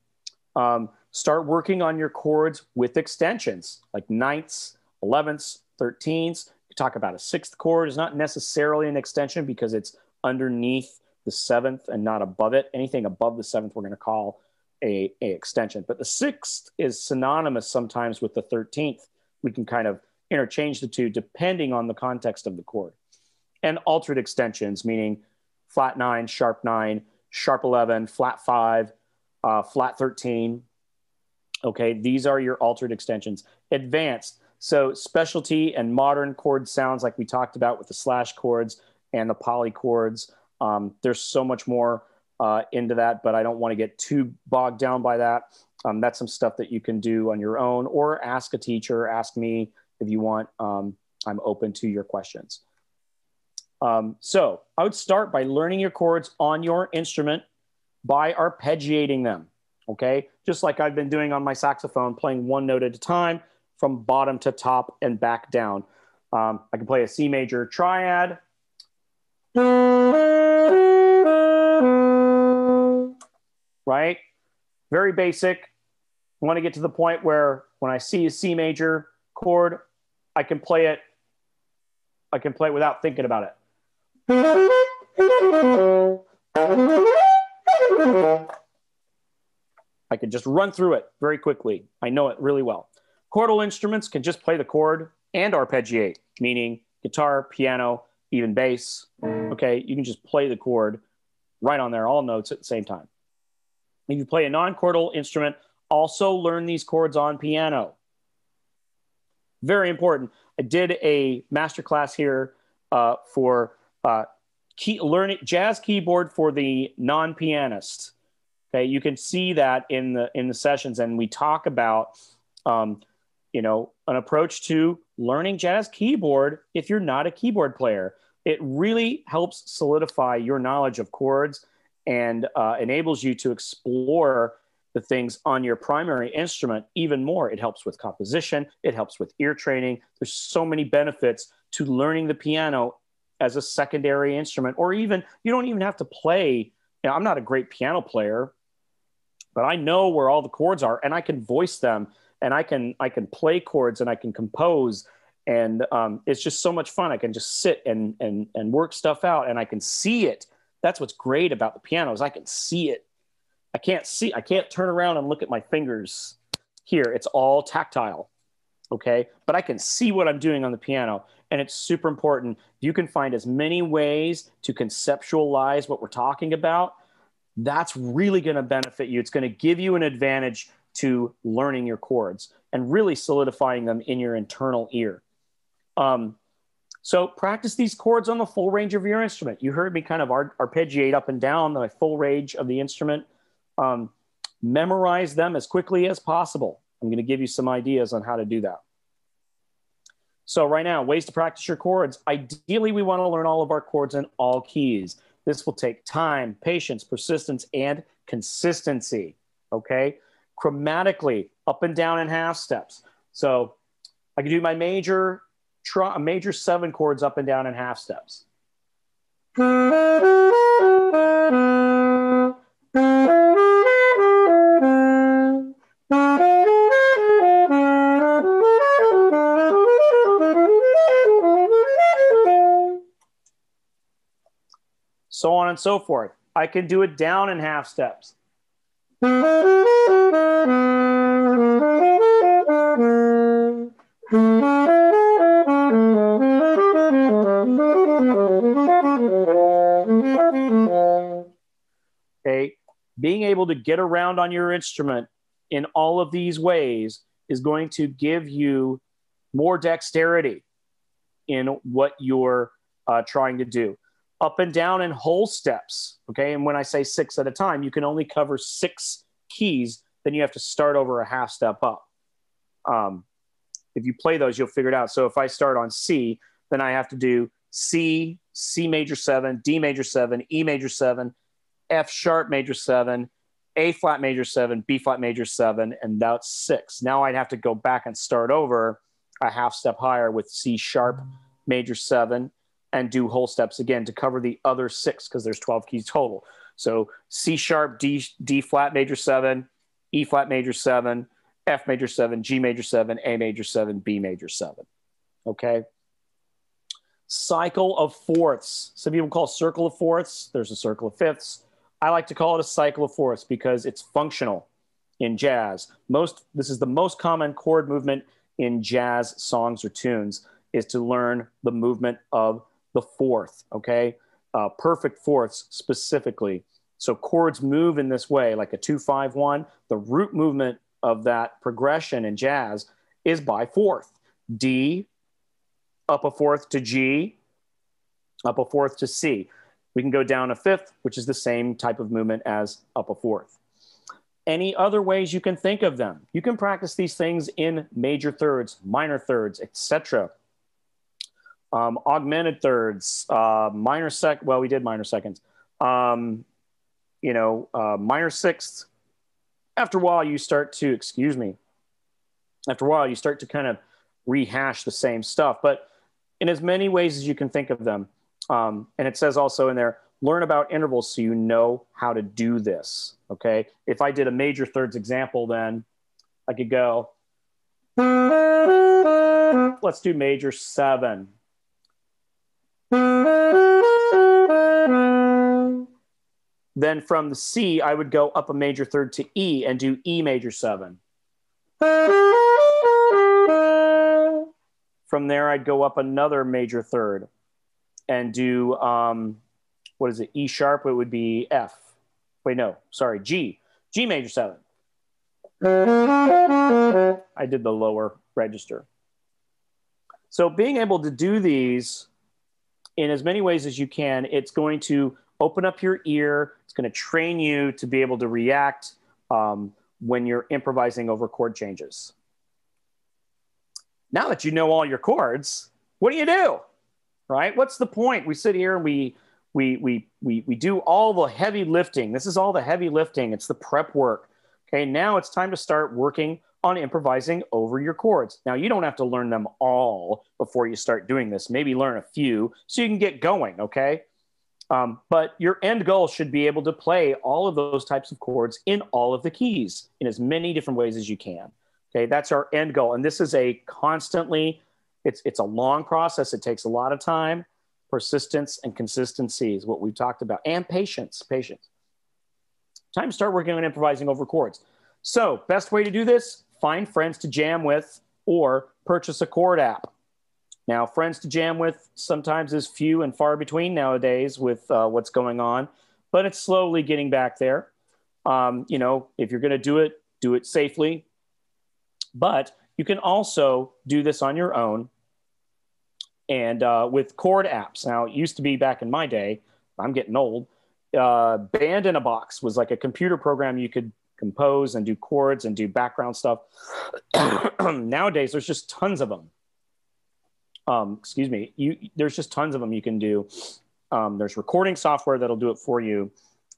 um, start working on your chords with extensions like ninths, elevenths, thirteenths. You talk about a sixth chord is not necessarily an extension because it's underneath the seventh and not above it. Anything above the seventh, we're going to call a, a extension. But the sixth is synonymous sometimes with the 13th. We can kind of interchange the two depending on the context of the chord. And altered extensions, meaning flat nine, sharp nine, sharp 11, flat 5, uh, flat 13. Okay, these are your altered extensions. Advanced, so specialty and modern chord sounds like we talked about with the slash chords and the poly chords. Um, there's so much more uh, into that, but I don't want to get too bogged down by that. Um, that's some stuff that you can do on your own or ask a teacher, ask me if you want. Um, I'm open to your questions. Um, so I would start by learning your chords on your instrument by arpeggiating them. Okay. Just like I've been doing on my saxophone, playing one note at a time from bottom to top and back down. Um, I can play a C major triad. Right? Very basic. I want to get to the point where when I see a C major chord, I can play it. I can play it without thinking about it. I can just run through it very quickly. I know it really well. Chordal instruments can just play the chord and arpeggiate, meaning guitar, piano, even bass. Okay, you can just play the chord right on there, all notes at the same time. If you play a non chordal instrument, also learn these chords on piano. Very important. I did a masterclass here uh, for uh, key, learning jazz keyboard for the non pianist. Okay, you can see that in the in the sessions, and we talk about um, you know, an approach to learning jazz keyboard if you're not a keyboard player. It really helps solidify your knowledge of chords and uh, enables you to explore the things on your primary instrument even more. It helps with composition, it helps with ear training. There's so many benefits to learning the piano as a secondary instrument, or even you don't even have to play. You know, I'm not a great piano player, but I know where all the chords are and I can voice them and I can I can play chords and I can compose and um, it's just so much fun. I can just sit and and and work stuff out and I can see it. That's what's great about the piano is I can see it. I can't see I can't turn around and look at my fingers here. It's all tactile. Okay? But I can see what I'm doing on the piano and it's super important. You can find as many ways to conceptualize what we're talking about. That's really going to benefit you. It's going to give you an advantage to learning your chords and really solidifying them in your internal ear. Um, so practice these chords on the full range of your instrument. You heard me kind of arpeggiate up and down the full range of the instrument. Um, memorize them as quickly as possible. I'm going to give you some ideas on how to do that. So right now, ways to practice your chords. Ideally, we want to learn all of our chords in all keys. This will take time, patience, persistence, and consistency. Okay chromatically up and down in half steps. So I can do my major, major seven chords up and down in half steps. So on and so forth. I can do it down in half steps. Being able to get around on your instrument in all of these ways is going to give you more dexterity in what you're uh, trying to do. Up and down and whole steps. Okay. And when I say six at a time, you can only cover six keys. Then you have to start over a half step up. Um, if you play those, you'll figure it out. So if I start on C, then I have to do C, C major seven, D major seven, E major seven, F sharp major seven, A flat major seven, B flat major seven, and that's six. Now I'd have to go back and start over a half step higher with C sharp major seven and do whole steps again to cover the other six because there's 12 keys total. So C sharp, D, D flat major seven, E flat major seven, F major seven, G major seven, A major seven, B major seven. Okay. Cycle of fourths. Some people call circle of fourths. There's a circle of fifths. I like to call it a cycle of fourths because it's functional in jazz. Most this is the most common chord movement in jazz songs or tunes is to learn the movement of the fourth. Okay, uh, perfect fourths specifically. So chords move in this way, like a two, five, one. The root movement of that progression in jazz is by fourth. D, up a fourth to G, up a fourth to C. We can go down a fifth, which is the same type of movement as up a fourth. Any other ways you can think of them? You can practice these things in major thirds, minor thirds, etc. Um, augmented thirds, uh, minor sec. Well, we did minor seconds. Um, you know, uh, minor sixths. After a while, you start to excuse me. After a while, you start to kind of rehash the same stuff, but in as many ways as you can think of them. Um, and it says also in there, learn about intervals so you know how to do this. Okay. If I did a major thirds example, then I could go, let's do major seven. Then from the C, I would go up a major third to E and do E major seven. From there, I'd go up another major third and do um, what is it? E sharp. It would be F. Wait, no, sorry, G. G major seven. I did the lower register. So being able to do these in as many ways as you can, it's going to open up your ear. It's going to train you to be able to react um, when you're improvising over chord changes. Now that you know all your chords, what do you do? Right? What's the point? We sit here and we we we we we do all the heavy lifting. This is all the heavy lifting. It's the prep work. Okay, now it's time to start working on improvising over your chords. Now you don't have to learn them all before you start doing this. Maybe learn a few so you can get going. Okay. Um, but your end goal should be able to play all of those types of chords in all of the keys in as many different ways as you can. Okay, that's our end goal. And this is a constantly it's, it's a long process. It takes a lot of time. Persistence and consistency is what we've talked about, and patience. Patience. Time to start working on improvising over chords. So, best way to do this: find friends to jam with, or purchase a chord app. Now, friends to jam with sometimes is few and far between nowadays with uh, what's going on, but it's slowly getting back there. Um, you know, if you're going to do it, do it safely. But you can also do this on your own and uh, with chord apps. Now, it used to be back in my day, I'm getting old. Uh, Band in a Box was like a computer program you could compose and do chords and do background stuff. Nowadays, there's just tons of them. Um, excuse me. You, there's just tons of them you can do. Um, there's recording software that'll do it for you.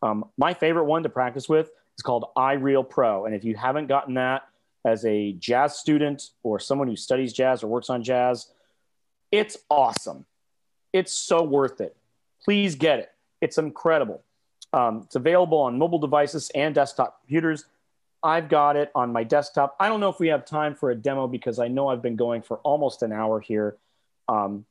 Um, my favorite one to practice with is called iReal Pro. And if you haven't gotten that as a jazz student or someone who studies jazz or works on jazz, it's awesome. It's so worth it. Please get it. It's incredible. Um, it's available on mobile devices and desktop computers. I've got it on my desktop. I don't know if we have time for a demo because I know I've been going for almost an hour here. Um,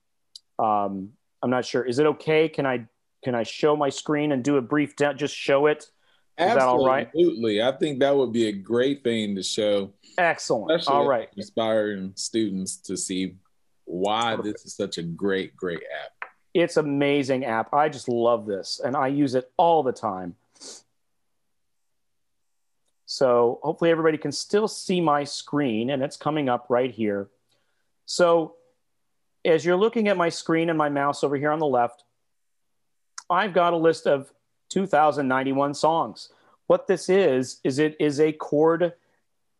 um, I'm not sure. Is it okay? Can I can I show my screen and do a brief de- just show it? Is Absolutely. that all right? Absolutely. I think that would be a great thing to show. Excellent. All right. Inspiring students to see why Perfect. this is such a great, great app. It's amazing app. I just love this and I use it all the time. So hopefully everybody can still see my screen and it's coming up right here. So as you're looking at my screen and my mouse over here on the left, I've got a list of 2091 songs. What this is, is it is a chord,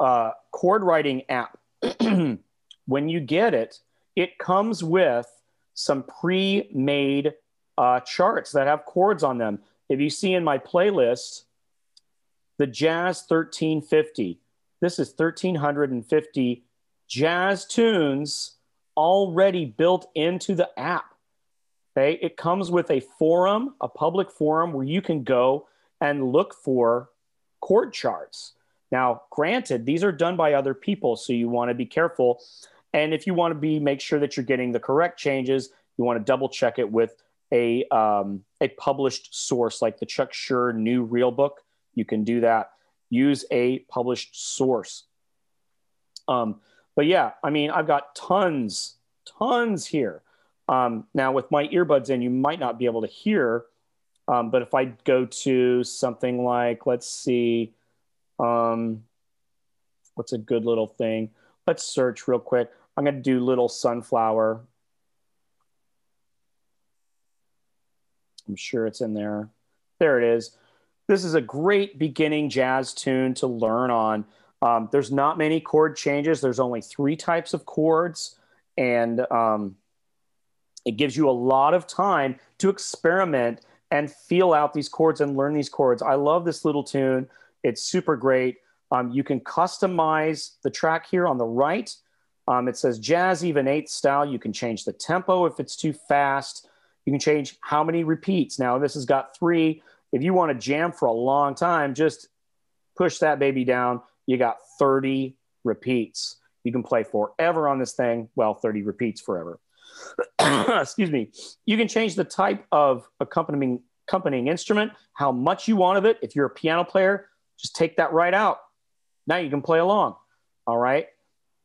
uh, chord writing app. when you get it, it comes with some pre-made uh, charts that have chords on them. If you see in my playlist, the Jazz 1350, this is 1350 jazz tunes already built into the app. Okay, it comes with a forum, a public forum where you can go and look for chord charts. Now, granted, these are done by other people, so you want to be careful and if you want to be make sure that you're getting the correct changes, you want to double check it with a um, a published source like the Chuck Sher New Real Book. You can do that. Use a published source. Um, but yeah, I mean, I've got tons, tons here. Um, now with my earbuds in, you might not be able to hear Um, but if I go to something like, let's see, um, what's a good little thing? Let's search real quick. I'm going to do little sunflower. I'm sure it's in there. There it is. This is a great beginning jazz tune to learn on. Um, there's not many chord changes. There's only three types of chords, and um, it gives you a lot of time to experiment and feel out these chords and learn these chords. I love this little tune. It's super great. Um, you can customize the track here on the right. Um, it says jazz even eighth style. You can change the tempo if it's too fast. You can change how many repeats. Now, this has got three. If you want to jam for a long time, just push that baby down. You got 30 repeats. You can play forever on this thing. Well, 30 repeats forever. Excuse me. You can change the type of accompanying accompanying instrument, how much you want of it. If you're a piano player, just take that right out. Now you can play along. All right.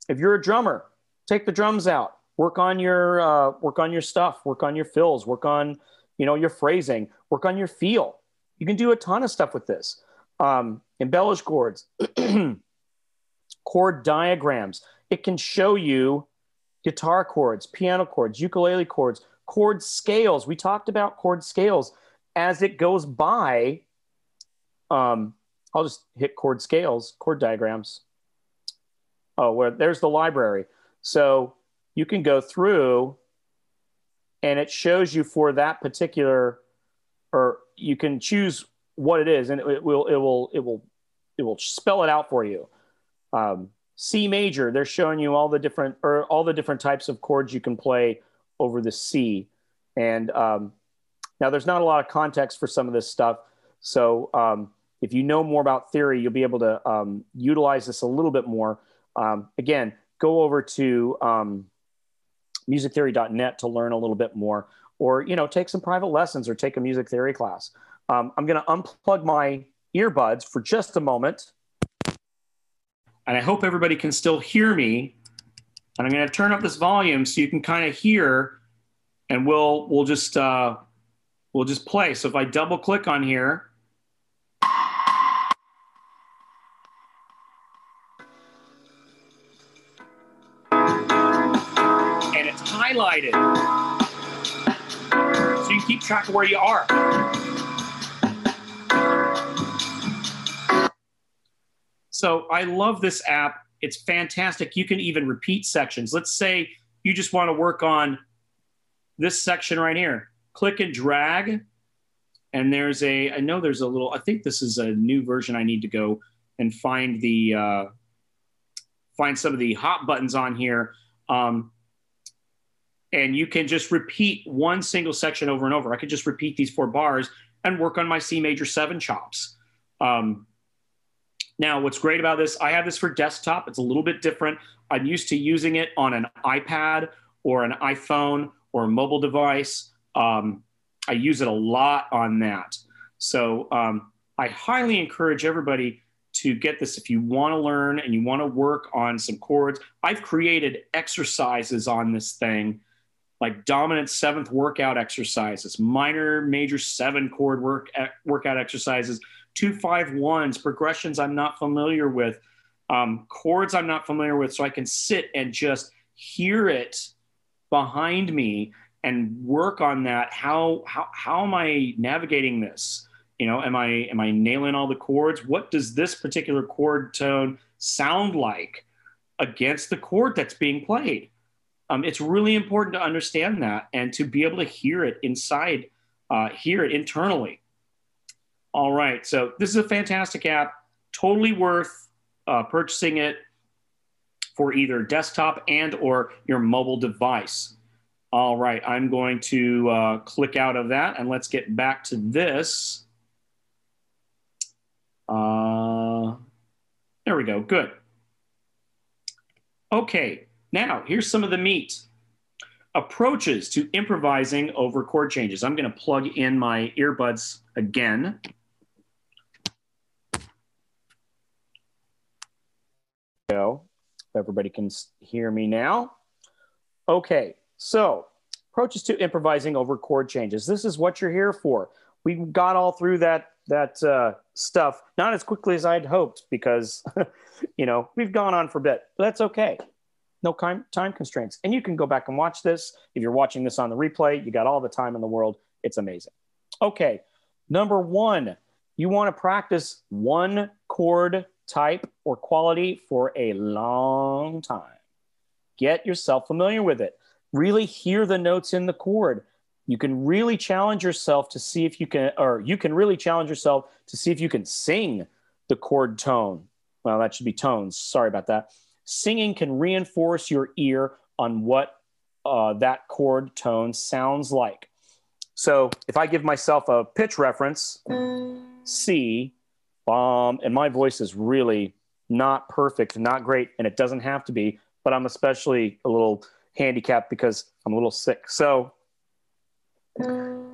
If you're a drummer, take the drums out work on your uh, work on your stuff work on your fills work on you know your phrasing work on your feel you can do a ton of stuff with this um, embellish chords chord diagrams it can show you guitar chords piano chords ukulele chords chord scales. We talked about chord scales. As it goes by um, i'll just hit chord scales chord diagrams. Oh where there's the library. So you can go through and it shows you for that particular or you can choose what it is and it, will it will it will it will spell it out for you. Um, c major they're showing you all the different or all the different types of chords you can play over the c. And um, now there's not a lot of context for some of this stuff. So um, if you know more about theory you'll be able to um, utilize this a little bit more. Um, again go over to um, musictheory.net to learn a little bit more, or you know, take some private lessons or take a music theory class. Um, I'm going to unplug my earbuds for just a moment, and I hope everybody can still hear me. And I'm going to turn up this volume so you can kind of hear, and we'll we'll just uh, we'll just play. So if I double click on here. And it's highlighted. So you can keep track of where you are. So I love this app. It's fantastic. You can even repeat sections. Let's say you just want to work on this section right here. Click and drag. And there's a, I know there's a little, I think this is a new version. I need to go and find the, uh, find some of the hot buttons on here. Um, and you can just repeat one single section over and over. I could just repeat these four bars and work on my C major seven chops. Um, now, what's great about this, I have this for desktop. It's a little bit different. I'm used to using it on an iPad or an iPhone or a mobile device. Um, I use it a lot on that. So um, I highly encourage everybody to get this if you want to learn and you want to work on some chords. I've created exercises on this thing like dominant seventh workout exercises, minor major seven chord work workout exercises, two five ones, progressions I'm not familiar with, um, chords I'm not familiar with, so I can sit and just hear it behind me and work on that. How how how am I navigating this? You know, am I am I nailing all the chords? What does this particular chord tone sound like against the chord that's being played? Um, it's really important to understand that and to be able to hear it inside, uh, hear it internally. All right, so this is a fantastic app, totally worth uh, purchasing it for either desktop and or your mobile device. All right, I'm going to uh, click out of that and let's get back to this. Uh, there we go, good. Okay, now, here's some of the meat. Approaches to improvising over chord changes. I'm going to plug in my earbuds again. Go. Everybody can hear me now. Okay, so approaches to improvising over chord changes. This is what you're here for. we got all through that that uh, stuff not as quickly as I'd hoped because you know we've gone on for a bit. But that's okay. No time time constraints, and you can go back and watch this. If you're watching this on the replay, you got all the time in the world. It's amazing. Okay, number one, you want to practice one chord type or quality for a long time. Get yourself familiar with it. Really hear the notes in the chord. You can really challenge yourself to see if you can, or you can really challenge yourself to see if you can sing the chord tone. Well, that should be tones. Sorry about that. Singing can reinforce your ear on what uh, that chord tone sounds like. So if I give myself a pitch reference, C, um, and my voice is really not perfect, not great, and it doesn't have to be, but I'm especially a little handicapped because I'm a little sick. So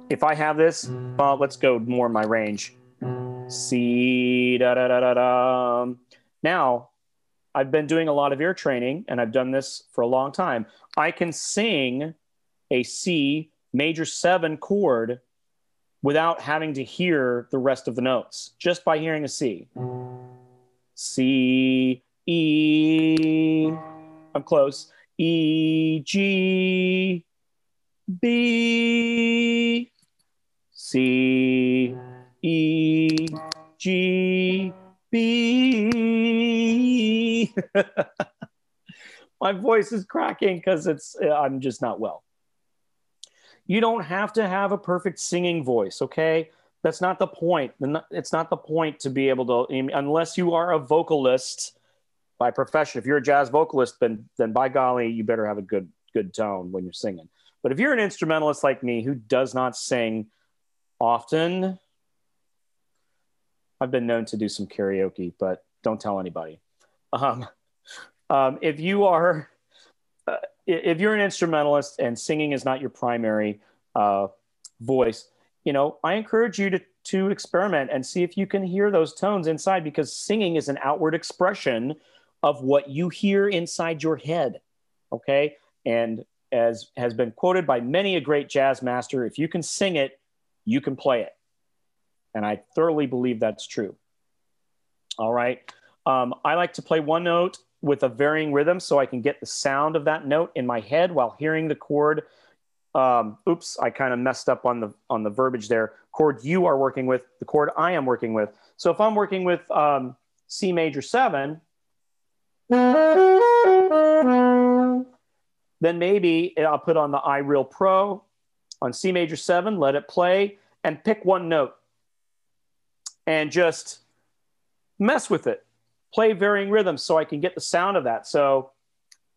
if I have this, well, let's go more in my range. C da da da da da. Now, I've been doing a lot of ear training and I've done this for a long time. I can sing a C major seven chord without having to hear the rest of the notes, just by hearing a C. C, E, I'm close. E, G, B, C, E, G, B. My voice is cracking because it's I'm just not well. You don't have to have a perfect singing voice, okay? That's not the point. It's not the point to be able to, unless you are a vocalist by profession. If you're a jazz vocalist, then then by golly, you better have a good good tone when you're singing. But if you're an instrumentalist like me who does not sing often, I've been known to do some karaoke, but don't tell anybody. Um, um, if you are if you're an instrumentalist and singing is not your primary uh, voice, you know, I encourage you to to experiment and see if you can hear those tones inside because singing is an outward expression of what you hear inside your head. Okay. And as has been quoted by many a great jazz master, if you can sing it, you can play it. And I thoroughly believe that's true. All right. Um, I like to play one note with a varying rhythm so I can get the sound of that note in my head while hearing the chord. Um, oops, I kind of messed up on the on the verbiage there. Chord you are working with, the chord I am working with. So if I'm working with um, C major seven, then maybe I'll put on the iReal Pro on C major seven, let it play, and pick one note and just mess with it play varying rhythms so I can get the sound of that. So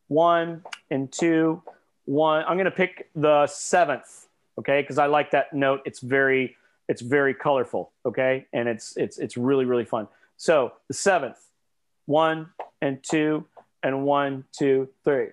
one and two, one. I'm going to pick the seventh, okay, because I like that note. It's very, it's very colorful, okay, and it's it's it's really really fun. So the seventh, one and two and one, two, three.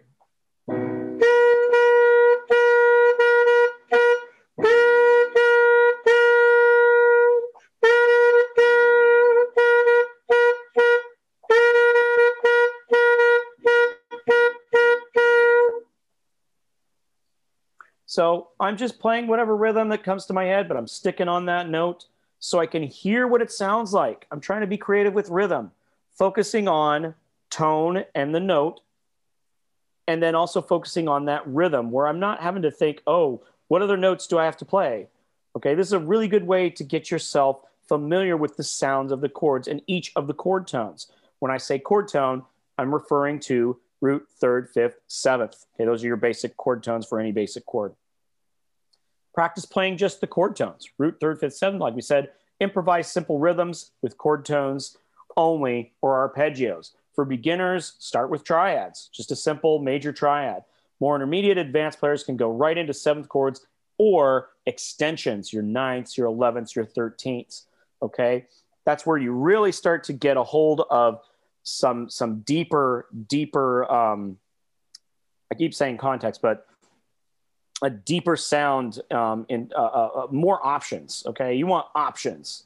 I'm just playing whatever rhythm that comes to my head, but I'm sticking on that note so I can hear what it sounds like. I'm trying to be creative with rhythm, focusing on tone and the note, and then also focusing on that rhythm where I'm not having to think, oh, what other notes do I have to play? Okay, this is a really good way to get yourself familiar with the sounds of the chords and each of the chord tones. When I say chord tone, I'm referring to root, third, fifth, seventh. Okay, those are your basic chord tones for any basic chord. Practice playing just the chord tones, root, third, fifth, seventh, like we said. Improvise simple rhythms with chord tones only or arpeggios. For beginners, start with triads, just a simple major triad. More intermediate advanced players can go right into seventh chords or extensions, your ninths, your elevenths, your thirteenths. Okay. That's where you really start to get a hold of some some deeper, deeper um, I keep saying context, but a deeper sound um, in uh, uh, uh, more options. Okay, you want options.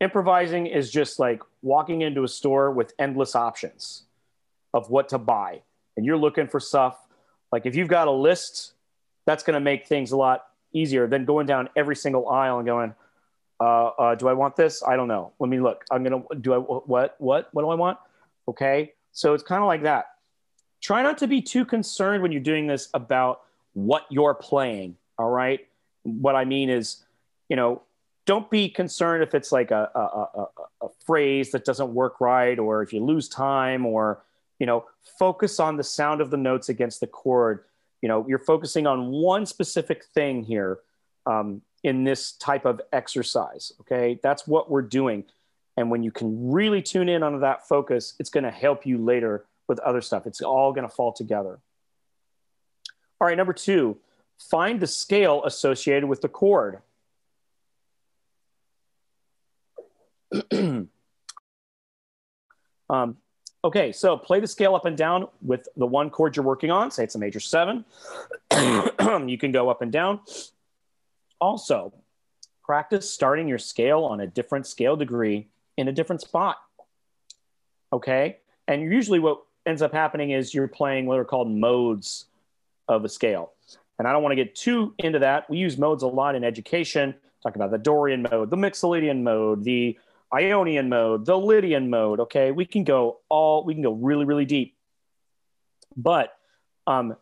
Improvising is just like walking into a store with endless options of what to buy, and you're looking for stuff. Like if you've got a list, that's going to make things a lot easier than going down every single aisle and going, uh, uh, do I want this? I don't know. Let me look. I'm gonna do I what what what do I want? Okay, so it's kind of like that. Try not to be too concerned when you're doing this about what you're playing. All right. What I mean is, you know, don't be concerned if it's like a, a, a, a phrase that doesn't work right, or if you lose time, or you know, focus on the sound of the notes against the chord. You know, you're focusing on one specific thing here. Um, in this type of exercise. Okay, that's what we're doing. And when you can really tune in on that focus, it's going to help you later with other stuff. It's all going to fall together. All right, number two, find the scale associated with the chord. um, okay, so play the scale up and down with the one chord you're working on. Say it's a major seven. you can go up and down. Also, practice starting your scale on a different scale degree in a different spot. Okay. And usually what ends up happening is you're playing what are called modes of a scale. And I don't want to get too into that. We use modes a lot in education, talk about the Dorian mode, the Mixolydian mode, the Ionian mode, the Lydian mode. Okay. We can go all, we can go really, really deep. But um,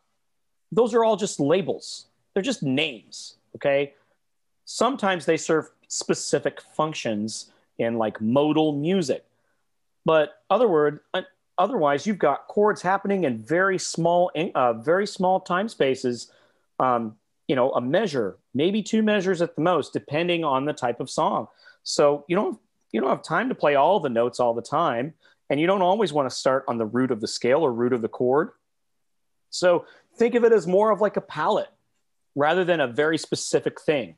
those are all just labels, they're just names. Okay sometimes they serve specific functions in like modal music. But other word, uh, otherwise, you've got chords happening in very small, uh, very small time spaces. Um, you know, a measure, maybe two measures at the most, depending on the type of song. So you don't you don't have time to play all the notes all the time, and you don't always want to start on the root of the scale or root of the chord. So think of it as more of like a palette rather than a very specific thing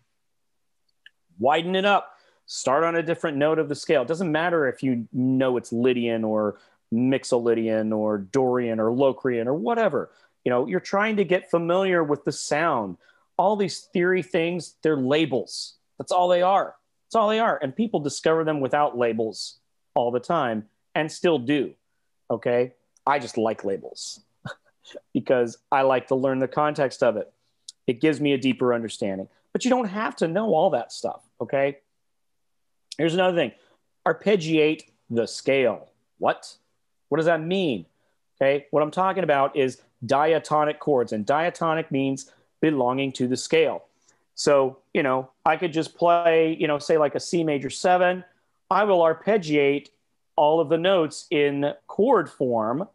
widen it up, start on a different note of the scale. It doesn't matter if you know it's Lydian or Mixolydian or Dorian or Locrian or whatever. You know, you're trying to get familiar with the sound. All these theory things, they're labels. That's all they are. That's all they are. And people discover them without labels all the time and still do. Okay. I just like labels because I like to learn the context of it. It gives me a deeper understanding but you don't have to know all that stuff. Okay. Here's another thing arpeggiate the scale. What? What does that mean? Okay. What I'm talking about is diatonic chords, and diatonic means belonging to the scale. So, you know, I could just play, you know, say like a C major seven. I will arpeggiate all of the notes in chord form,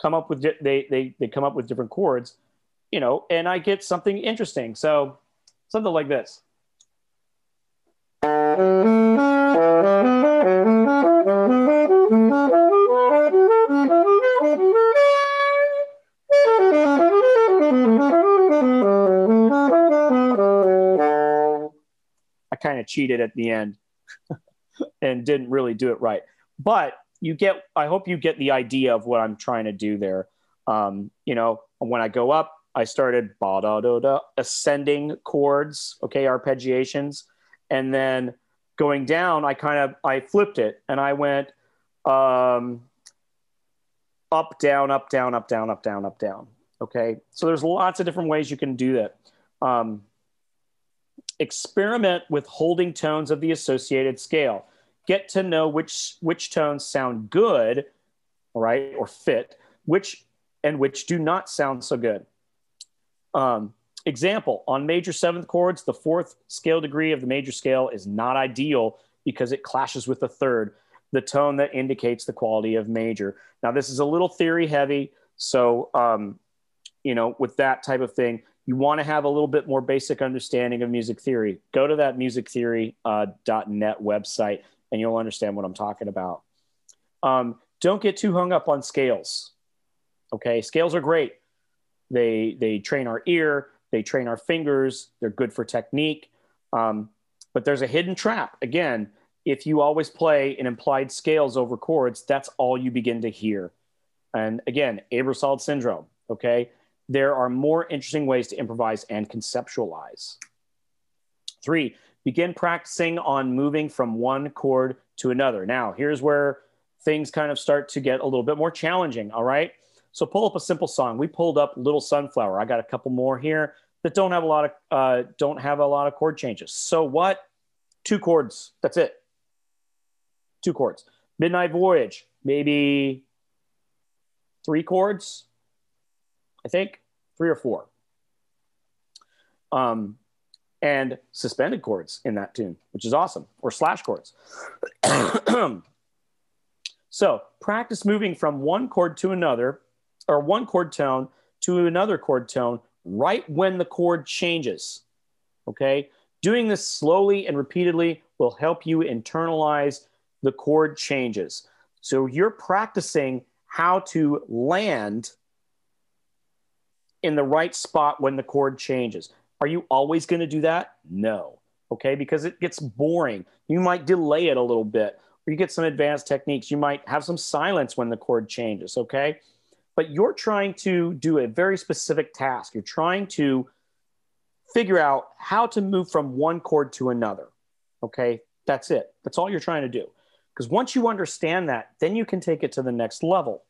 come up with, they, they, they come up with different chords, you know, and I get something interesting. So, Something like this. of cheated at the end and didn't really do it right. But you get, I hope you get the idea of what I'm trying to do there. Um, you know, when I go up, I started ba da da da ascending chords, okay, arpeggiations, and then going down, I kind of I flipped it and I went um, up down up down up down up down up down. Okay, so there's lots of different ways you can do that. Um, experiment with holding tones of the associated scale. Get to know which which tones sound good, right, or fit, which and which do not sound so good. Um, example on major seventh chords, the fourth scale degree of the major scale is not ideal because it clashes with the third, the tone that indicates the quality of major. Now, this is a little theory heavy. So, um, you know, with that type of thing, you want to have a little bit more basic understanding of music theory. Go to that musictheory.net uh, website and you'll understand what I'm talking about. Um, don't get too hung up on scales. Okay, scales are great. They they train our ear, they train our fingers. They're good for technique. Um, but there's a hidden trap. Again, if you always play in implied scales over chords, that's all you begin to hear. And again, Aebersold syndrome. Okay, there are more interesting ways to improvise and conceptualize. Three, begin practicing on moving from one chord to another. Now, here's where things kind of start to get a little bit more challenging. All right. So pull up a simple song. We pulled up Little Sunflower. I got a couple more here that don't have a lot of uh, don't have a lot of chord changes. So what? two chords. That's it. Two chords. Midnight Voyage, maybe three chords, I think, three or four. Um, and suspended chords in that tune, which is awesome, or slash chords. so practice moving from one chord to another, or one chord tone to another chord tone right when the chord changes. Okay. Doing this slowly and repeatedly will help you internalize the chord changes. So you're practicing how to land in the right spot when the chord changes. Are you always going to do that? No. Okay, because it gets boring. You might delay it a little bit, or you get some advanced techniques. You might have some silence when the chord changes. Okay, but you're trying to do a very specific task. You're trying to figure out how to move from one chord to another. Okay, that's it. That's all you're trying to do. Because once you understand that, then you can take it to the next level.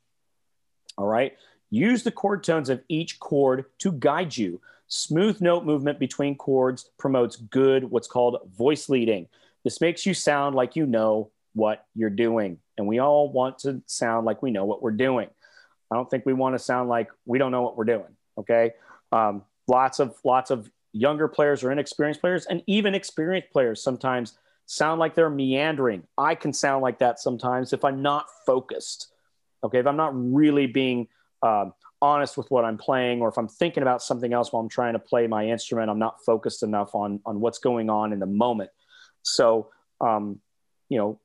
All right. Use the chord tones of each chord to guide you. Smooth note movement between chords promotes good, what's called voice leading. This makes you sound like you know what you're doing. And we all want to sound like we know what we're doing. I don't think we want to sound like we don't know what we're doing. Okay. Um, lots of lots of younger players or inexperienced players, and even experienced players sometimes sound like they're meandering. I can sound like that sometimes if I'm not focused. Okay, if I'm not really being um, honest with what I'm playing, or if I'm thinking about something else while I'm trying to play my instrument, I'm not focused enough on on what's going on in the moment. So, um, you know,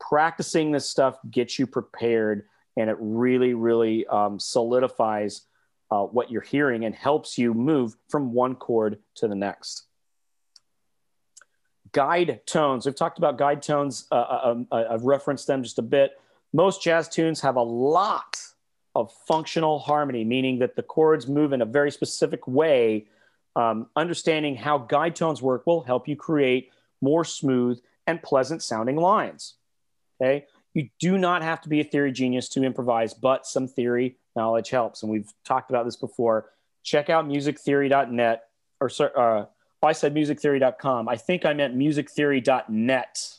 practicing this stuff gets you prepared, and it really, really um, solidifies uh, what you're hearing and helps you move from one chord to the next guide tones. We've talked about guide tones. Uh, uh, um, uh, I've referenced them just a bit. Most jazz tunes have a lot of functional harmony, meaning that the chords move in a very specific way. Um, understanding how guide tones work will help you create more smooth and pleasant sounding lines. Okay. You do not have to be a theory genius to improvise, but some theory knowledge helps. And we've talked about this before. Check out musictheory.net or uh, I said musictheory.com. I think I meant musictheory.net.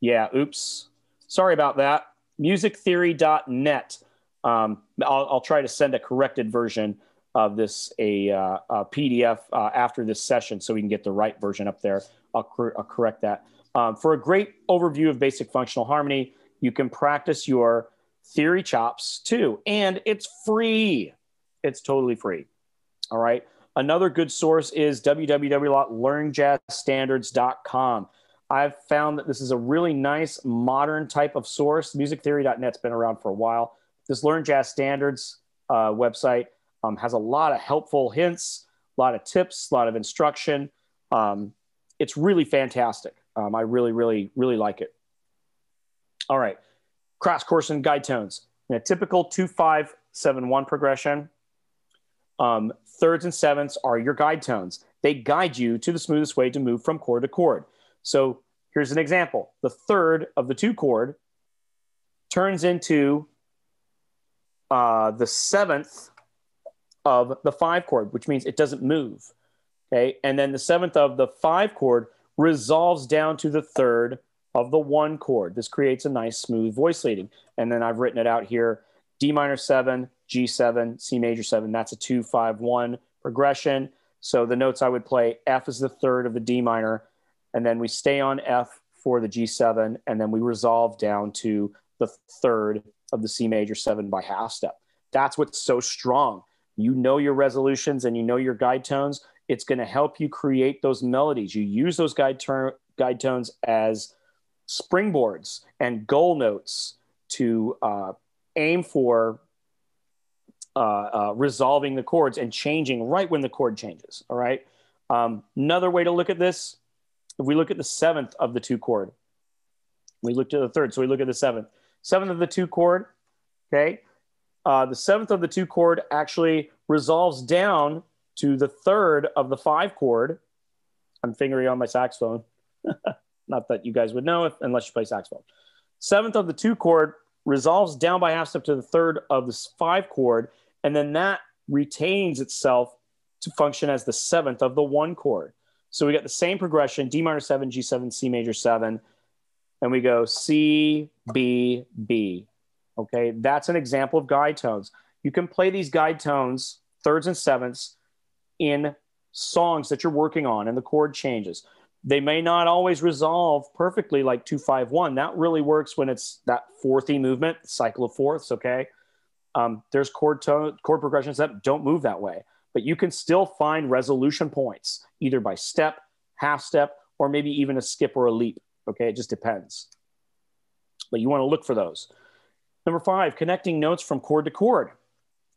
Yeah, oops. Sorry about that. Musictheory.net. Um, I'll, I'll, try to send a corrected version of this, a, uh, a PDF uh, after this session so we can get the right version up there. I'll, cor- I'll correct that. Um, for a great overview of basic functional harmony, you can practice your theory chops too. And it's free. It's totally free. All right. Another good source is www.learnjazzstandards.com. I've found that this is a really nice modern type of source. Musictheory.net's been around for a while. This Learn Jazz Standards uh, website um, has a lot of helpful hints, a lot of tips, a lot of instruction. Um, it's really fantastic. Um, I really, really, really like it. All right, crash course and guide tones. In a typical 2571 progression, um, thirds and sevenths are your guide tones. They guide you to the smoothest way to move from chord to chord. So here's an example. The third of the two chord turns into uh, the seventh of the five chord, which means it doesn't move. Okay. And then the seventh of the five chord resolves down to the third of the one chord. This creates a nice smooth voice leading. And then I've written it out here D minor seven, G7, C major seven. That's a two, five, one progression. So the notes I would play F is the third of the D minor, and then we stay on F for the G7, and then we resolve down to the third of the C major seven by half step. That's what's so strong. You know your resolutions and you know your guide tones. It's going to help you create those melodies. You use those guide, ter- guide tones as springboards and goal notes to uh, aim for uh, uh, resolving the chords and changing right when the chord changes. All right. Um, another way to look at this, if we look at the seventh of the two chord, we look to the third. So we look at the seventh. Seventh of the two chord. Okay. Uh, the seventh of the two chord actually resolves down to the third of the five chord. I'm fingering on my saxophone. Not that you guys would know if, unless you play saxophone. Seventh of the two chord resolves down by half step to the third of this five chord, and then that retains itself to function as the seventh of the one chord. So we got the same progression D minor 7, G7, C major 7, and we go C, B, B. Okay, that's an example of guide tones. You can play these guide tones, thirds and sevenths, in songs that you're working on and the chord changes. They may not always resolve perfectly like 251. That really works when it's that fourthy movement, cycle of fourths, okay? Um, there's chord tone, chord progressions that don't move that way, but you can still find resolution points either by step, half step, or maybe even a skip or a leap. Okay, it just depends. But you want to look for those. Number five, connecting notes from chord to chord.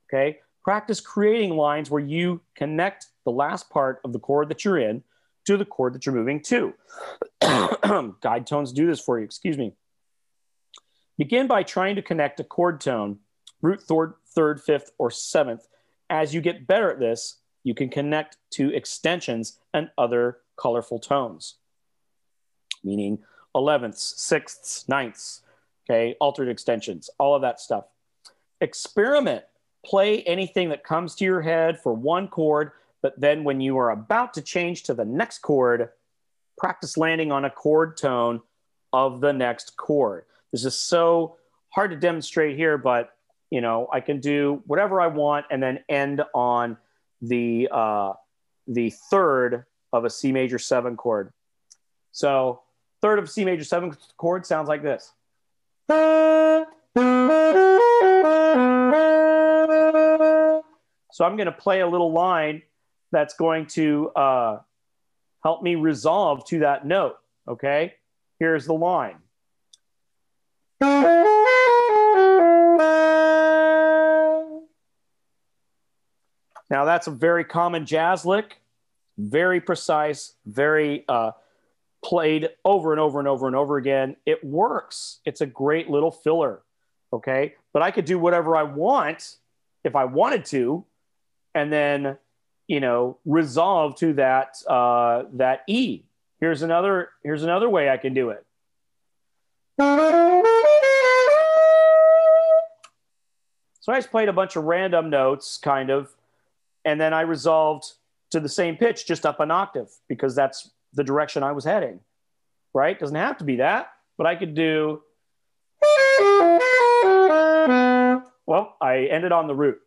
Okay, practice creating lines where you connect the last part of the chord that you're in to the chord that you're moving to. Guide tones do this for you, excuse me. Begin by trying to connect a chord tone, root third, third, fifth, or seventh. As you get better at this, you can connect to extensions and other colorful tones, meaning 11ths, 6ths, 9ths, okay, altered extensions, all of that stuff. Experiment. Play anything that comes to your head for one chord, but then when you are about to change to the next chord, practice landing on a chord tone of the next chord. This is so hard to demonstrate here, but you know, I can do whatever I want and then end on the uh, the third of a C major seven chord. So third of C major seven chord sounds like this. So I'm going to play a little line that's going to uh, help me resolve to that note. Okay, here's the line. Now that's a very common jazz lick, very precise, very uh, played over and over and over and over again. It works. It's a great little filler. Okay, but I could do whatever I want if I wanted to, and then you know resolve to that uh, that E. Here's another here's another way I can do it. So I just played a bunch of random notes, kind of, and then I resolved to the same pitch, just up an octave, because that's the direction I was heading. Right? Doesn't have to be that, but I could do. Well, I ended on the root.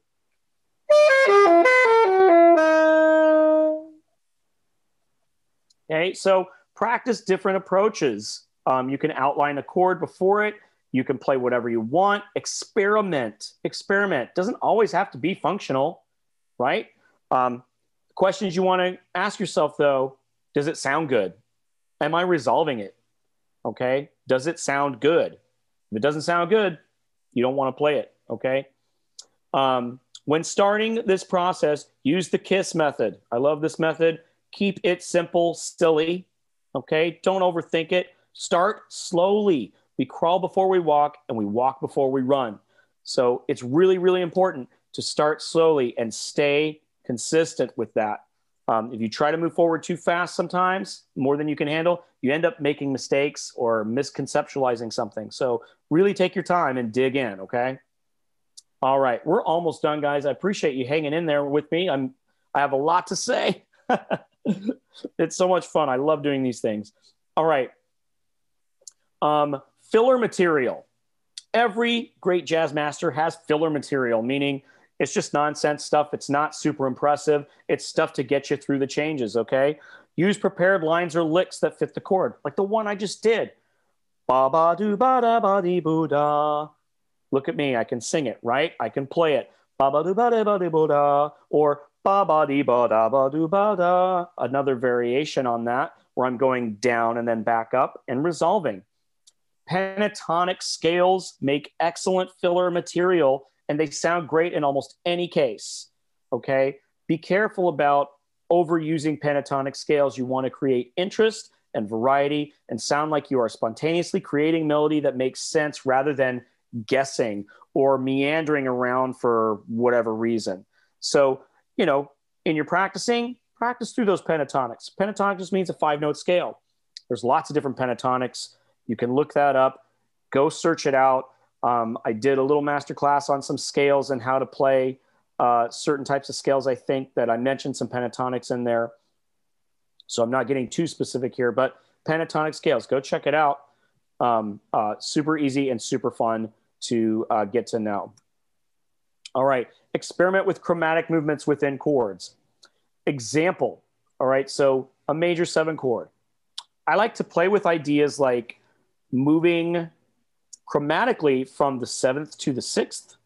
Okay, so practice different approaches. Um, you can outline a chord before it. You can play whatever you want. Experiment. Experiment. Doesn't always have to be functional, right? Um, questions you want to ask yourself though does it sound good? Am I resolving it? Okay. Does it sound good? If it doesn't sound good, you don't want to play it. Okay. Um, when starting this process, use the KISS method. I love this method. Keep it simple, silly. Okay. Don't overthink it. Start slowly. We crawl before we walk and we walk before we run. So it's really, really important to start slowly and stay consistent with that. Um, if you try to move forward too fast sometimes, more than you can handle, you end up making mistakes or misconceptualizing something. So really take your time and dig in, okay? All right, we're almost done, guys. I appreciate you hanging in there with me. I'm I have a lot to say. it's so much fun. I love doing these things. All right. Um, filler material. Every great jazz master has filler material, meaning it's just nonsense stuff. It's not super impressive. It's stuff to get you through the changes, okay? Use prepared lines or licks that fit the chord, like the one I just did. Ba ba do ba da ba dee boo da. Look at me, I can sing it, right? I can play it. Ba ba do ba da ba dee boo da. Or ba ba dee ba da ba do ba da. Another variation on that where I'm going down and then back up and resolving. Pentatonic scales make excellent filler material and they sound great in almost any case. Okay. Be careful about overusing pentatonic scales. You want to create interest and variety and sound like you are spontaneously creating melody that makes sense rather than guessing or meandering around for whatever reason. So, you know, in your practicing, practice through those pentatonics. Pentatonic just means a five note scale. There's lots of different pentatonics. You can look that up, go search it out. Um, I did a little master class on some scales and how to play uh, certain types of scales. I think that I mentioned some pentatonics in there. So I'm not getting too specific here, but pentatonic scales, go check it out. Um, uh, super easy and super fun to uh, get to know. All right, experiment with chromatic movements within chords. Example, all right, so a major seven chord. I like to play with ideas like moving chromatically from the seventh to the sixth,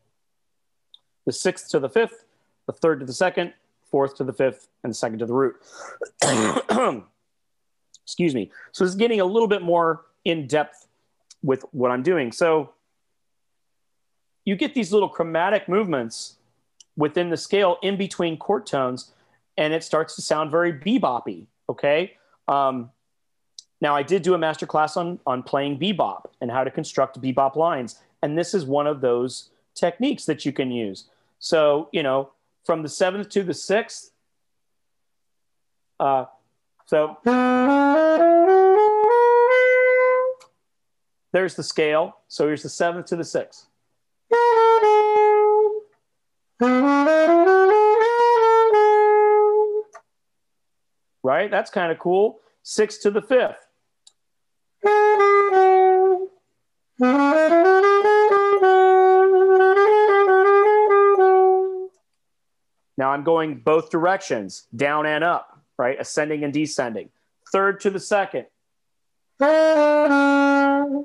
the sixth to the fifth, the third to the second, fourth to the fifth, and the second to the root. Excuse me. So it's getting a little bit more in depth with what I'm doing. So you get these little chromatic movements within the scale in between chord tones, and it starts to sound very beboppy. Okay. Um, now, I did do a master class on, on playing bebop and how to construct bebop lines. And this is one of those techniques that you can use. So, you know, from the seventh to the sixth, uh, so there's the scale. So here's the seventh to the sixth. Right? That's kind of cool. Six to the fifth. Now I'm going both directions, down and up, right? Ascending and descending. Third to the second. Now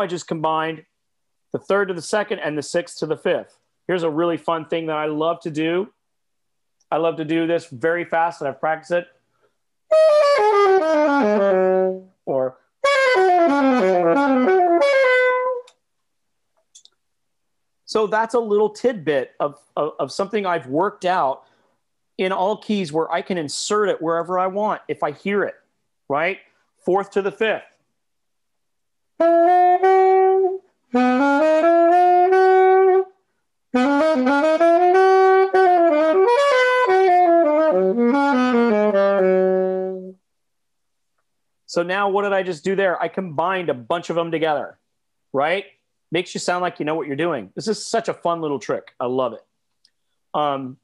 I just combined the third to the second and the sixth to the fifth. Here's a really fun thing that I love to do. I love to do this very fast and I've practiced it. Or so that's a little tidbit of, of, of, something I've worked out in all keys where I can insert it wherever I want if I hear it, right? Fourth to the fifth. So now what did I just do there? I combined a bunch of them together, right? Makes you sound like you know what you're doing. This is such a fun little trick. I love it. Um,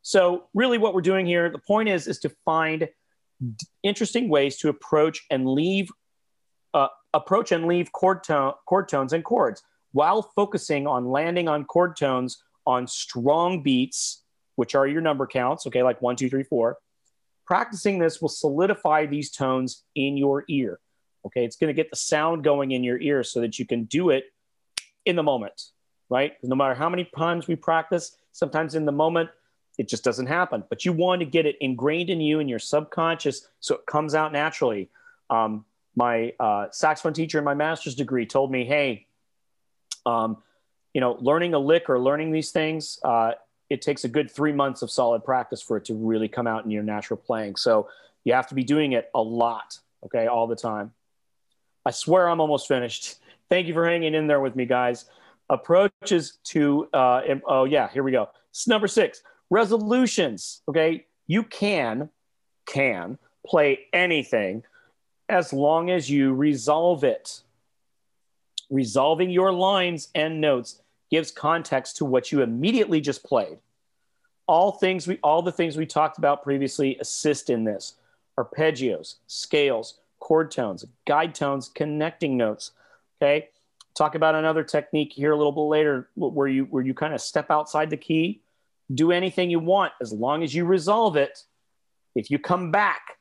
so really what we're doing here, the point is, is to find interesting ways to approach and leave, uh, approach and leave chord, tone, chord tones and chords while focusing on landing on chord tones on strong beats, which are your number counts, okay, like one, two, three, four, Practicing this will solidify these tones in your ear. Okay, it's going to get the sound going in your ear so that you can do it in the moment, right? No matter how many times we practice, sometimes in the moment, it just doesn't happen. But you want to get it ingrained in you and your subconscious so it comes out naturally. Um, my uh, saxophone teacher in my master's degree told me, hey, um, you know, learning a lick or learning these things, uh, it takes a good three months of solid practice for it to really come out in your natural playing. So you have to be doing it a lot, okay, all the time. I swear I'm almost finished. Thank you for hanging in there with me, guys. Approaches to, uh, oh, yeah, here we go. It's number six resolutions, okay? You can, can play anything as long as you resolve it. Resolving your lines and notes gives context to what you immediately just played. All things we all the things we talked about previously assist in this. Arpeggios, scales, chord tones, guide tones, connecting notes. Okay. Talk about another technique here a little bit later where you where you kind of step outside the key, do anything you want as long as you resolve it. If you come back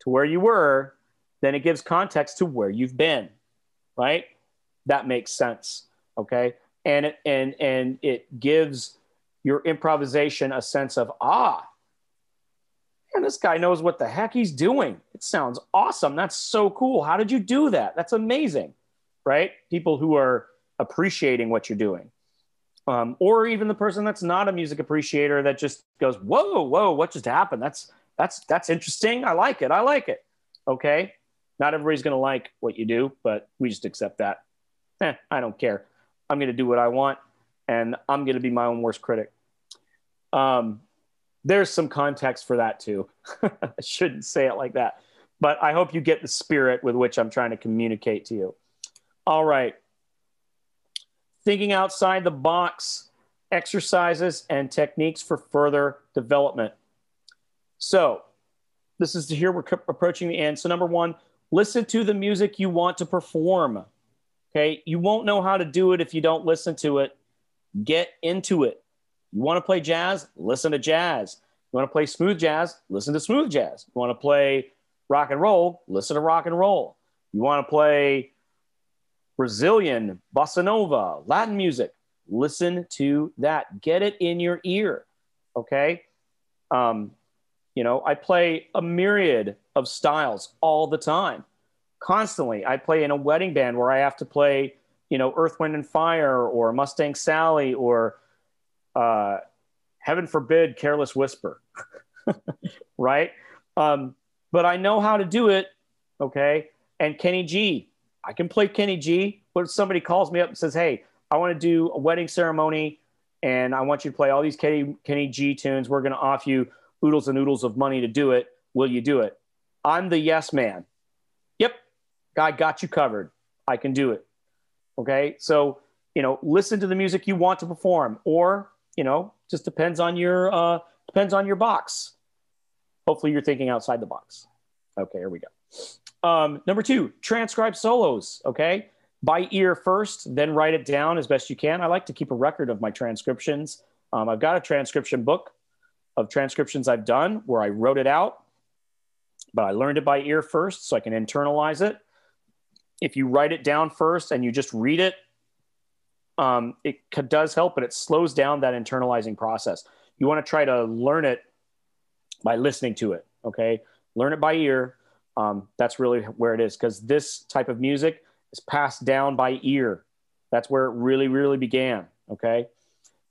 to where you were, then it gives context to where you've been. Right? That makes sense. Okay and it, and and it gives your improvisation a sense of ah and this guy knows what the heck he's doing. It sounds awesome. That's so cool. How did you do that? That's amazing. Right? People who are appreciating what you're doing. Um, or even the person that's not a music appreciator that just goes whoa whoa what just happened? That's that's that's interesting. I like it. I like it. Okay? Not everybody's going to like what you do but we just accept that. Eh, i don't care I'm going to do what I want, and I'm going to be my own worst critic. Um, there's some context for that too. I shouldn't say it like that, but I hope you get the spirit with which I'm trying to communicate to you. All right. thinking outside the box, exercises and techniques for further development. So, this is here we're approaching the end. So, number one, listen to the music you want to perform. Okay. You won't know how to do it if you don't listen to it. Get into it. You want to play jazz? Listen to jazz. You want to play smooth jazz? Listen to smooth jazz. You want to play rock and roll? Listen to rock and roll. You want to play Brazilian, bossa nova, Latin music? Listen to that. Get it in your ear. Okay. Um, you know, I play a myriad of styles all the time, constantly. I play in a wedding band where I have to play, you know, Earth, Wind, and Fire or Mustang Sally or uh, heaven forbid, careless whisper, right? Um, but I know how to do it. Okay. And Kenny G, I can play Kenny G. But if somebody calls me up and says, Hey, I want to do a wedding ceremony and I want you to play all these Kenny, Kenny G tunes. We're going to offer you oodles and oodles of money to do it. Will you do it? I'm the yes man. I got you covered. I can do it. Okay. So, you know, listen to the music you want to perform or you know, just depends on your uh, depends on your box. Hopefully, you're thinking outside the box. Okay, here we go. Um, number two, transcribe solos. Okay, by ear first, then write it down as best you can. I like to keep a record of my transcriptions. Um, I've got a transcription book of transcriptions I've done where I wrote it out, but I learned it by ear first so I can internalize it. If you write it down first and you just read it, um, it does help, but it slows down that internalizing process. You want to try to learn it by listening to it. Okay, learn it by ear. Um, that's really where it is because this type of music is passed down by ear. That's where it really, really began. Okay.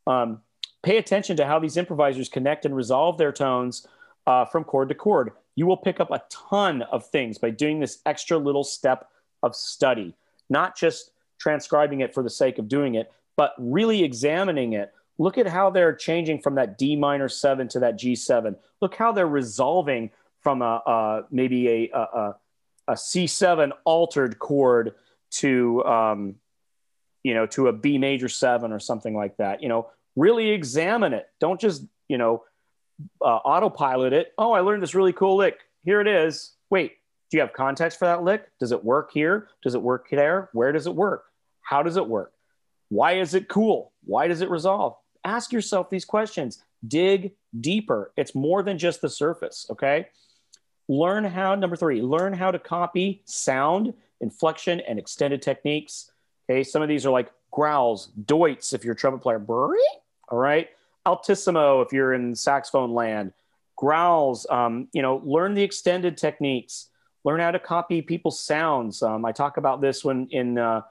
Um, pay attention to how these improvisers connect and resolve their tones uh, from chord to chord. You will pick up a ton of things by doing this extra little step of study, not just transcribing it for the sake of doing it, but really examining it. Look at how they're changing from that D minor seven to that G7. Look how they're resolving from a, a maybe a, a, a C7 altered chord to um, you know to a B major seven or something like that. You know, really examine it. Don't just you know uh, autopilot it. Oh, I learned this really cool lick. Here it is. Wait, do you have context for that lick? Does it work here? Does it work there? Where does it work? How does it work? Why is it cool? Why does it resolve? Ask yourself these questions. Dig deeper. It's more than just the surface, okay? Learn how, number three, learn how to copy sound, inflection, and extended techniques. Okay, some of these are like growls, doits if you're a trumpet player, all right? Altissimo if you're in saxophone land, growls, um, you know, learn the extended techniques, learn how to copy people's sounds. Um, I talk about this when in uh,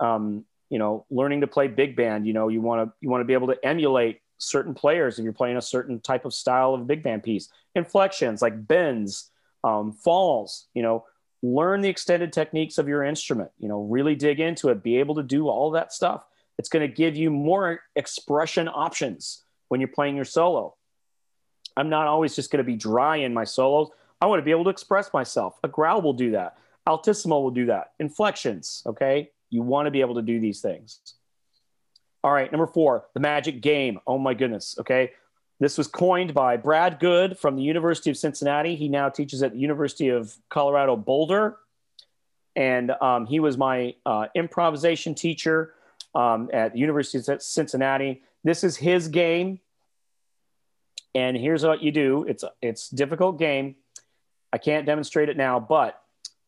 um, you know, learning to play big band, you know, you want to, you want to be able to emulate certain players if you're playing a certain type of style of big band piece. Inflections like bends, um, falls, you know, learn the extended techniques of your instrument, you know, really dig into it, be able to do all that stuff. It's going to give you more expression options when you're playing your solo. I'm not always just going to be dry in my solos. I want to be able to express myself. A growl will do that. Altissimo will do that. Inflections, okay? You want to be able to do these things. All right, number four, the magic game. Oh my goodness. Okay. This was coined by Brad Goode from the University of Cincinnati. He now teaches at the University of Colorado Boulder. And um, he was my uh, improvisation teacher um, at the University of Cincinnati. This is his game. And here's what you do it's, it's difficult game. I can't demonstrate it now, but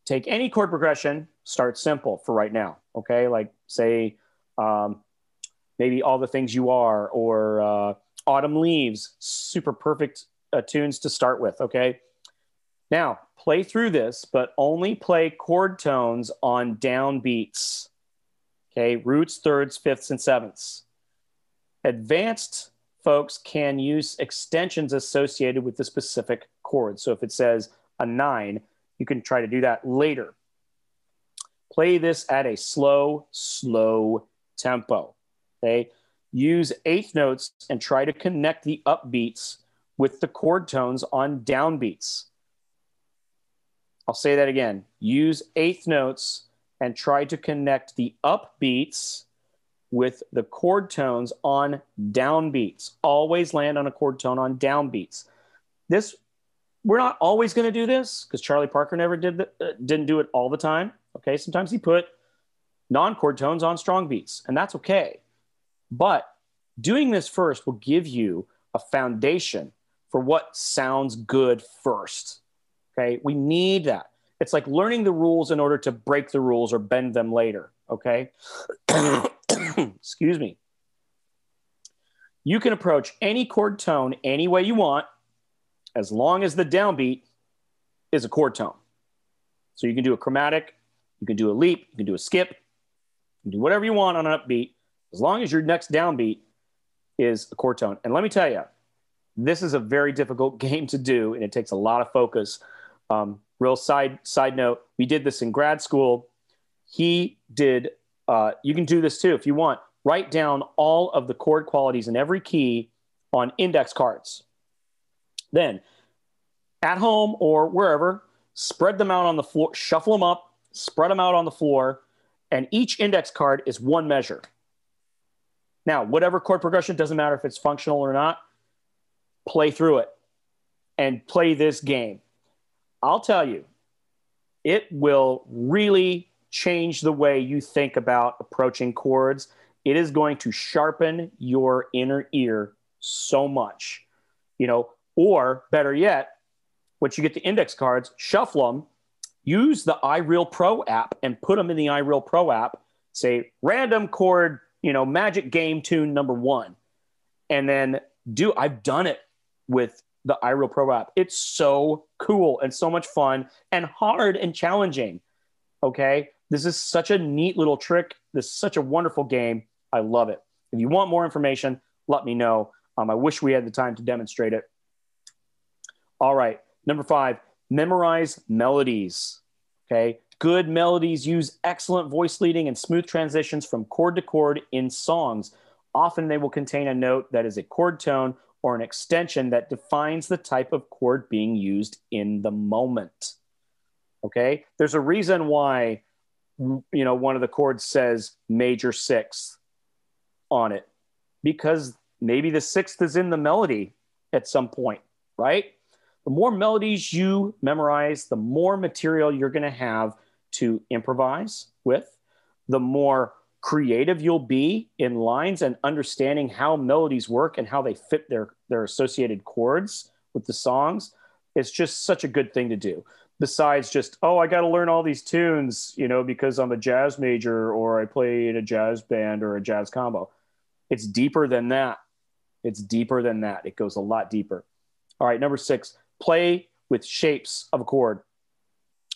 take any chord progression, start simple for right now. Okay, like say um, maybe all the things you are or uh, autumn leaves, super perfect uh, tunes to start with. Okay, now play through this, but only play chord tones on down beats. Okay, roots, thirds, fifths, and sevenths. Advanced folks can use extensions associated with the specific chord. So if it says a nine, you can try to do that later. Play this at a slow, slow tempo. Okay. Use eighth notes and try to connect the upbeats with the chord tones on downbeats. I'll say that again. Use eighth notes and try to connect the upbeats with the chord tones on downbeats. Always land on a chord tone on downbeats. This we're not always going to do this because Charlie Parker never did the, uh, didn't do it all the time. Okay, sometimes he put non-chord tones on strong beats, and that's okay. But doing this first will give you a foundation for what sounds good first. Okay, we need that. It's like learning the rules in order to break the rules or bend them later. Okay, excuse me. You can approach any chord tone any way you want as long as the downbeat is a chord tone. So you can do a chromatic, you can do a leap, you can do a skip, you can do whatever you want on an upbeat, as long as your next downbeat is a chord tone. And let me tell you, this is a very difficult game to do, and it takes a lot of focus. Um, real side side note: we did this in grad school. He did. Uh, you can do this too if you want. Write down all of the chord qualities in every key on index cards. Then, at home or wherever, spread them out on the floor, shuffle them up, spread them out on the floor, and each index card is one measure. Now, whatever chord progression, doesn't matter if it's functional or not, play through it and play this game. I'll tell you, it will really change the way you think about approaching chords. It is going to sharpen your inner ear so much. You know, or better yet, once you get the index cards, shuffle them, use the iReal Pro app and put them in the iReal Pro app. Say random chord, you know, magic game tune number one. And then do, I've done it with the iReal Pro app. It's so cool and so much fun and hard and challenging. Okay. This is such a neat little trick. This is such a wonderful game. I love it. If you want more information, let me know. Um, I wish we had the time to demonstrate it. All right. Number five, memorize melodies. Okay. Good melodies use excellent voice leading and smooth transitions from chord to chord in songs. Often they will contain a note that is a chord tone or an extension that defines the type of chord being used in the moment. Okay. There's a reason why, you know, one of the chords says major sixth on it because maybe the sixth is in the melody at some point, right? The more melodies you memorize, the more material you're going to have to improvise with, the more creative you'll be in lines and understanding how melodies work and how they fit their, their associated chords with the songs. It's just such a good thing to do. Besides just, oh, I got to learn all these tunes, you know, because I'm a jazz major or I play in a jazz band or a jazz combo. It's deeper than that. It's deeper than that. It goes a lot deeper. All right, number six, play with shapes of a chord.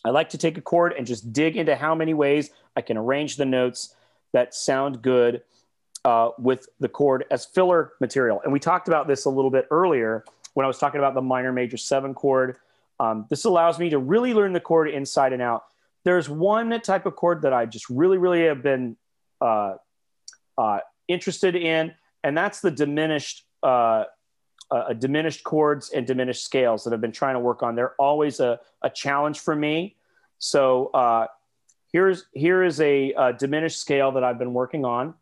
I like to take a chord and just dig into how many ways I can arrange the notes that sound good uh, with the chord as filler material. And we talked about this a little bit earlier when I was talking about the minor major seven chord. Um, this allows me to really learn the chord inside and out. There's one type of chord that I just really, really have been uh, uh, interested in, and that's the diminished uh, uh, diminished chords and diminished scales that I've been trying to work on. They're always a, a challenge for me. So uh, here's here is a, a diminished scale that I've been working on.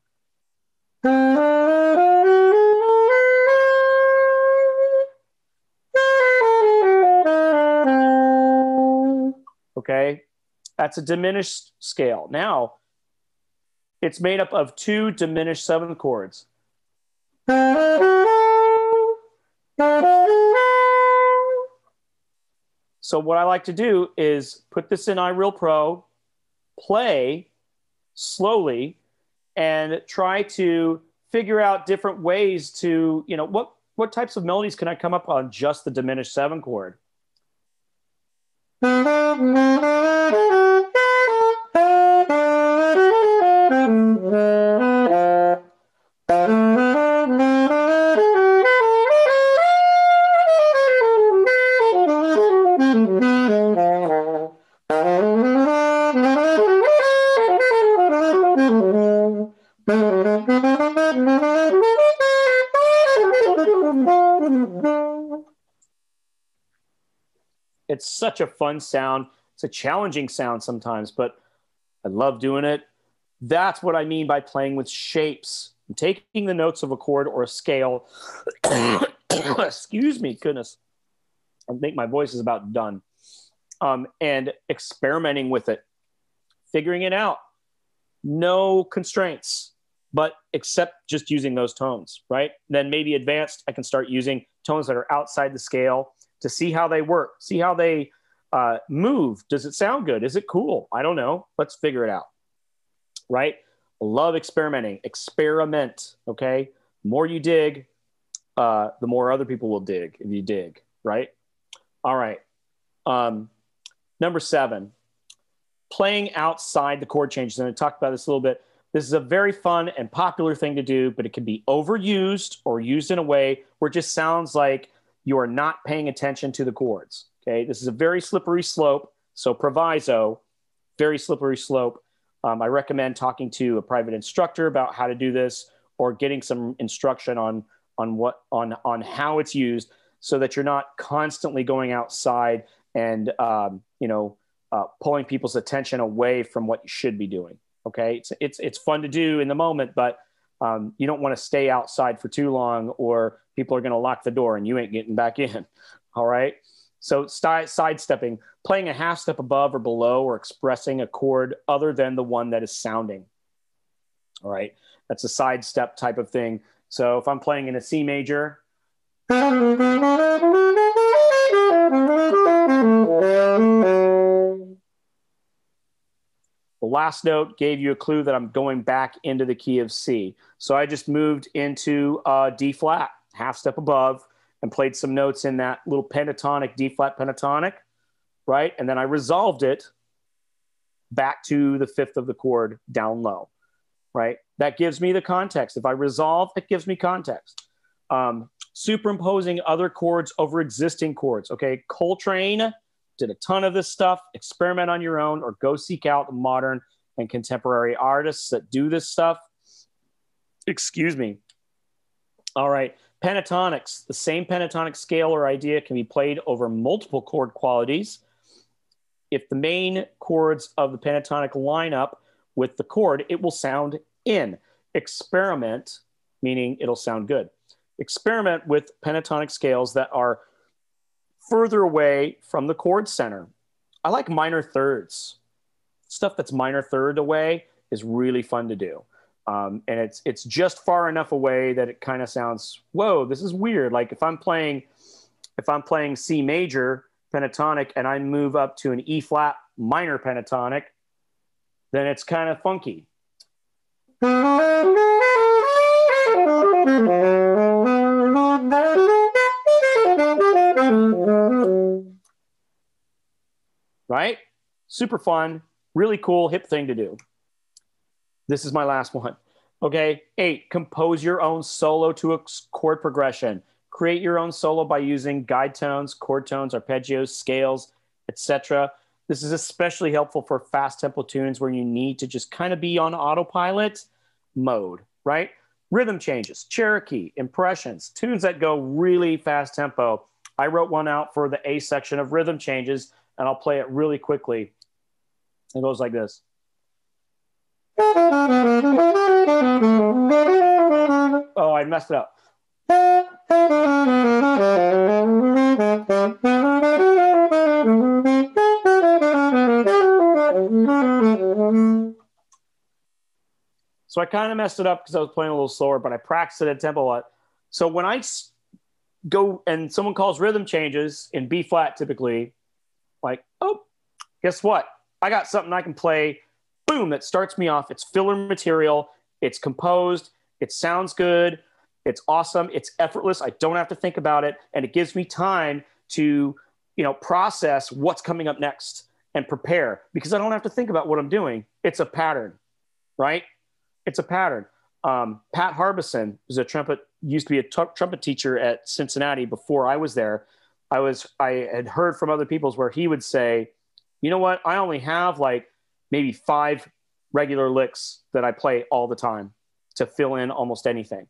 Okay, that's a diminished scale. Now, it's made up of two diminished seventh chords. So what I like to do is put this in iReal Pro, play slowly, and try to figure out different ways to, you know, what what types of melodies can I come up on just the diminished seven chord? It's such a fun sound. It's a challenging sound sometimes, but I love doing it. That's what I mean by playing with shapes. I'm taking the notes of a chord or a scale. Excuse me, goodness. I think my voice is about done. Um, and experimenting with it, figuring it out. No constraints, but except just using those tones, right? Then maybe advanced, I can start using tones that are outside the scale to see how they work, see how they uh, move. Does it sound good? Is it cool? I don't know. Let's figure it out, right? Love experimenting. Experiment, okay? More you dig, uh, the more other people will dig if you dig, right? All right. Um, number seven, playing outside the chord changes. And I talked about this a little bit. This is a very fun and popular thing to do, but it can be overused or used in a way where it just sounds like you are not paying attention to the chords. Okay. This is a very slippery slope. So, proviso, very slippery slope. Um, I recommend talking to a private instructor about how to do this or getting some instruction on on what on on how it's used so that you're not constantly going outside and um, you know uh, pulling people's attention away from what you should be doing okay it's it's, it's fun to do in the moment but um, you don't want to stay outside for too long or people are going to lock the door and you ain't getting back in all right? So st- sidestepping playing a half step above or below or expressing a chord other than the one that is sounding all right? That's a sidestep type of thing. So if I'm playing in a C major, the last note gave you a clue that I'm going back into the key of C. So I just moved into uh, D flat, half step above, and played some notes in that little pentatonic, D flat pentatonic, right? And then I resolved it back to the fifth of the chord down low right? That gives me the context. If I resolve, it gives me context. Um, superimposing other chords over existing chords. Okay, Coltrane did a ton of this stuff. Experiment on your own or go seek out modern and contemporary artists that do this stuff. Excuse me. All right, pentatonics. The same pentatonic scale or idea can be played over multiple chord qualities. If the main chords of the pentatonic line up with the chord, it will sound in. Experiment, meaning it'll sound good. Experiment with pentatonic scales that are further away from the chord center. I like minor thirds. Stuff that's minor third away is really fun to do. Um, and it's it's just far enough away that it kind of sounds whoa this is weird like if i'm playing if i'm playing c major pentatonic and i move up to an e flat minor pentatonic then it's kind of funky. Right? Super fun, really cool, hip thing to do. This is my last one. Okay. Eight, compose your own solo to a chord progression. Create your own solo by using guide tones, chord tones, arpeggios, scales, etc. This is especially helpful for fast tempo tunes where you need to just kind of be on autopilot mode, right? Rhythm changes, Cherokee, impressions, tunes that go really fast tempo. I wrote one out for the A section of rhythm changes, and I'll play it really quickly. It goes like this. Oh, I messed it up. So I kind of messed it up because I was playing a little slower, but I practiced it at tempo a lot. So when I go and someone calls rhythm changes in B flat, typically, like, oh, guess what? I got something I can play. Boom, that starts me off. It's filler material. It's composed. It sounds good. It's awesome. It's effortless. I don't have to think about it, and it gives me time to, you know, process what's coming up next and prepare because I don't have to think about what I'm doing. It's a pattern, right? it's a pattern. Um, Pat Harbison was a trumpet used to be a t- trumpet teacher at Cincinnati before I was there. I was I had heard from other people's where he would say, you know what, I only have like maybe five regular licks that I play all the time to fill in almost anything.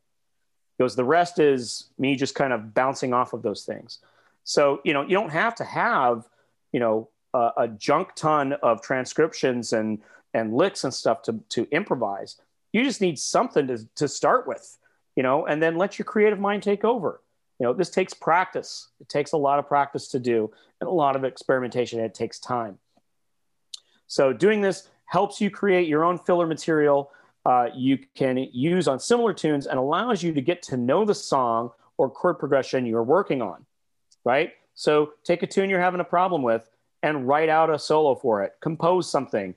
Because the rest is me just kind of bouncing off of those things. So you know you don't have to have you know a, a junk ton of transcriptions and and licks and stuff to, to improvise. You just need something to, to start with, you know, and then let your creative mind take over. You know, this takes practice. It takes a lot of practice to do and a lot of experimentation. It takes time. So doing this helps you create your own filler material uh, you can use on similar tunes and allows you to get to know the song or chord progression you're working on, right? So take a tune you're having a problem with and write out a solo for it. Compose something.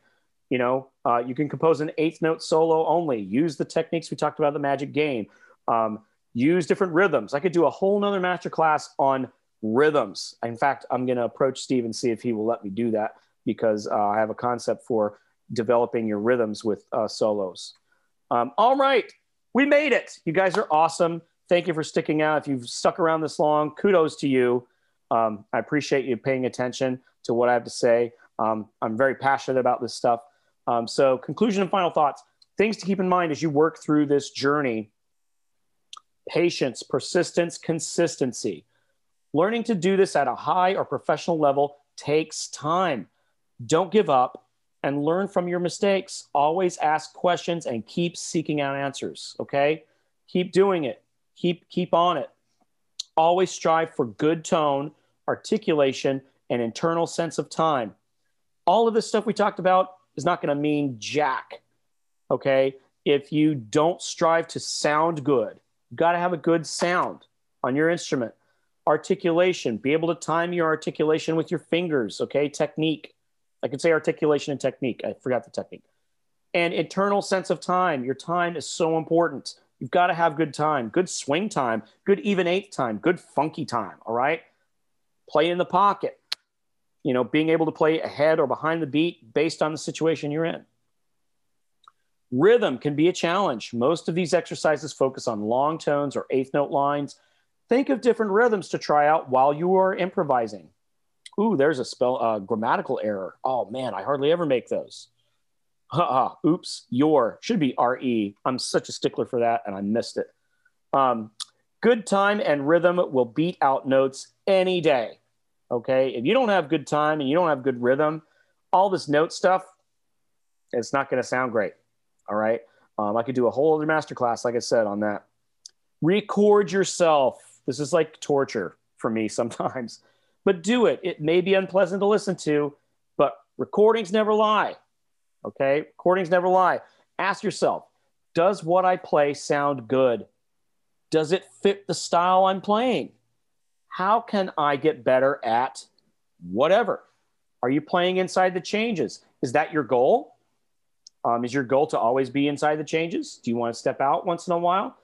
You know, uh, you can compose an eighth note solo only. Use the techniques we talked about the magic game. Um, use different rhythms. I could do a whole nother masterclass on rhythms. In fact, I'm going to approach Steve and see if he will let me do that because uh, I have a concept for developing your rhythms with uh, solos. Um, all right, we made it. You guys are awesome. Thank you for sticking out. If you've stuck around this long, kudos to you. Um, I appreciate you paying attention to what I have to say. Um, I'm very passionate about this stuff. Um, so, conclusion and final thoughts things to keep in mind as you work through this journey patience, persistence, consistency. Learning to do this at a high or professional level takes time. Don't give up and learn from your mistakes. Always ask questions and keep seeking out answers, okay? Keep doing it. Keep keep on it. Always strive for good tone, articulation, and internal sense of time. All of this stuff we talked about is not going to mean jack. Okay? If you don't strive to sound good, you got to have a good sound on your instrument. Articulation, be able to time your articulation with your fingers, okay? Technique. I could say articulation and technique. I forgot the technique. And internal sense of time. Your time is so important. You've got to have good time, good swing time, good even eighth time, good funky time. All right. Play in the pocket. You know, being able to play ahead or behind the beat based on the situation you're in. Rhythm can be a challenge. Most of these exercises focus on long tones or eighth note lines. Think of different rhythms to try out while you are improvising. Ooh, there's a spell uh, grammatical error. Oh man, I hardly ever make those. Uh, oops, your should be re. I'm such a stickler for that, and I missed it. Um, good time and rhythm will beat out notes any day. Okay, if you don't have good time and you don't have good rhythm, all this note stuff, it's not going to sound great. All right, um, I could do a whole other masterclass, like I said, on that. Record yourself. This is like torture for me sometimes but do it. It may be unpleasant to listen to, but recordings never lie. Okay? Recordings never lie. Ask yourself Does what I play sound good? Does it fit the style I'm playing? How can I get better at whatever? Are you playing inside the changes? Is that your goal? Um, is your goal to always be inside the changes? Do you want to step out once in a while?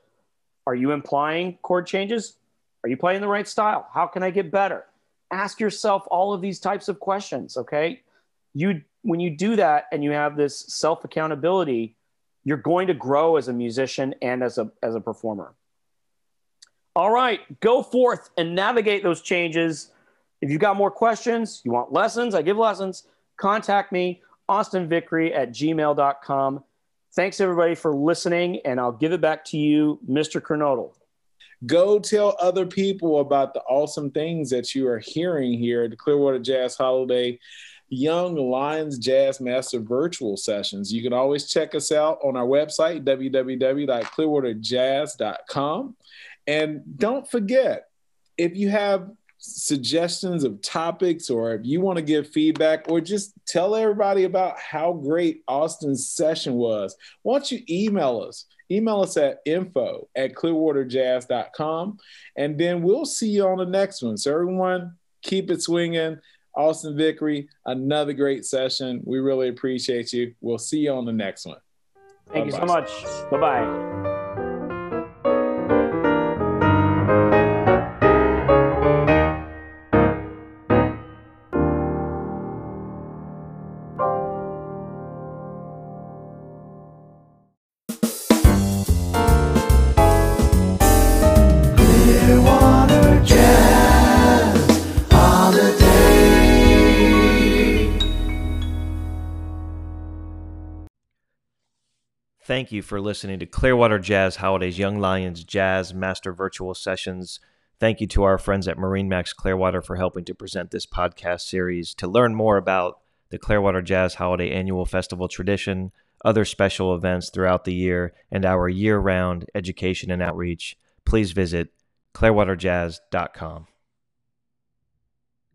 Are you implying chord changes? Are you playing the right style? How can I get better? Ask yourself all of these types of questions okay? You when you do that and you have this self accountability you're going to grow as a musician and as a as a performer. All right go forth and navigate those changes. If you've got more questions you want lessons i give lessons contact me austin vickery at gmail.com thanks everybody for listening and i'll give it back to you mr kernodle Go tell other people about the awesome things that you are hearing here at the Clearwater Jazz Holiday Young Lions Jazz Master virtual sessions. You can always check us out on our website, www.clearwaterjazz.com. And don't forget, if you have suggestions of topics or if you want to give feedback or just tell everybody about how great Austin's session was, why don't you email us? Email us at info at clearwaterjazz.com and then we'll see you on the next one. So, everyone, keep it swinging. Austin Vickery, another great session. We really appreciate you. We'll see you on the next one. Thank Bye-bye. you so much. Bye bye. Thank you for listening to Clearwater Jazz Holidays Young Lions Jazz Master Virtual Sessions. Thank you to our friends at MarineMax Clearwater for helping to present this podcast series. To learn more about the Clearwater Jazz Holiday Annual Festival tradition, other special events throughout the year, and our year round education and outreach, please visit clearwaterjazz.com.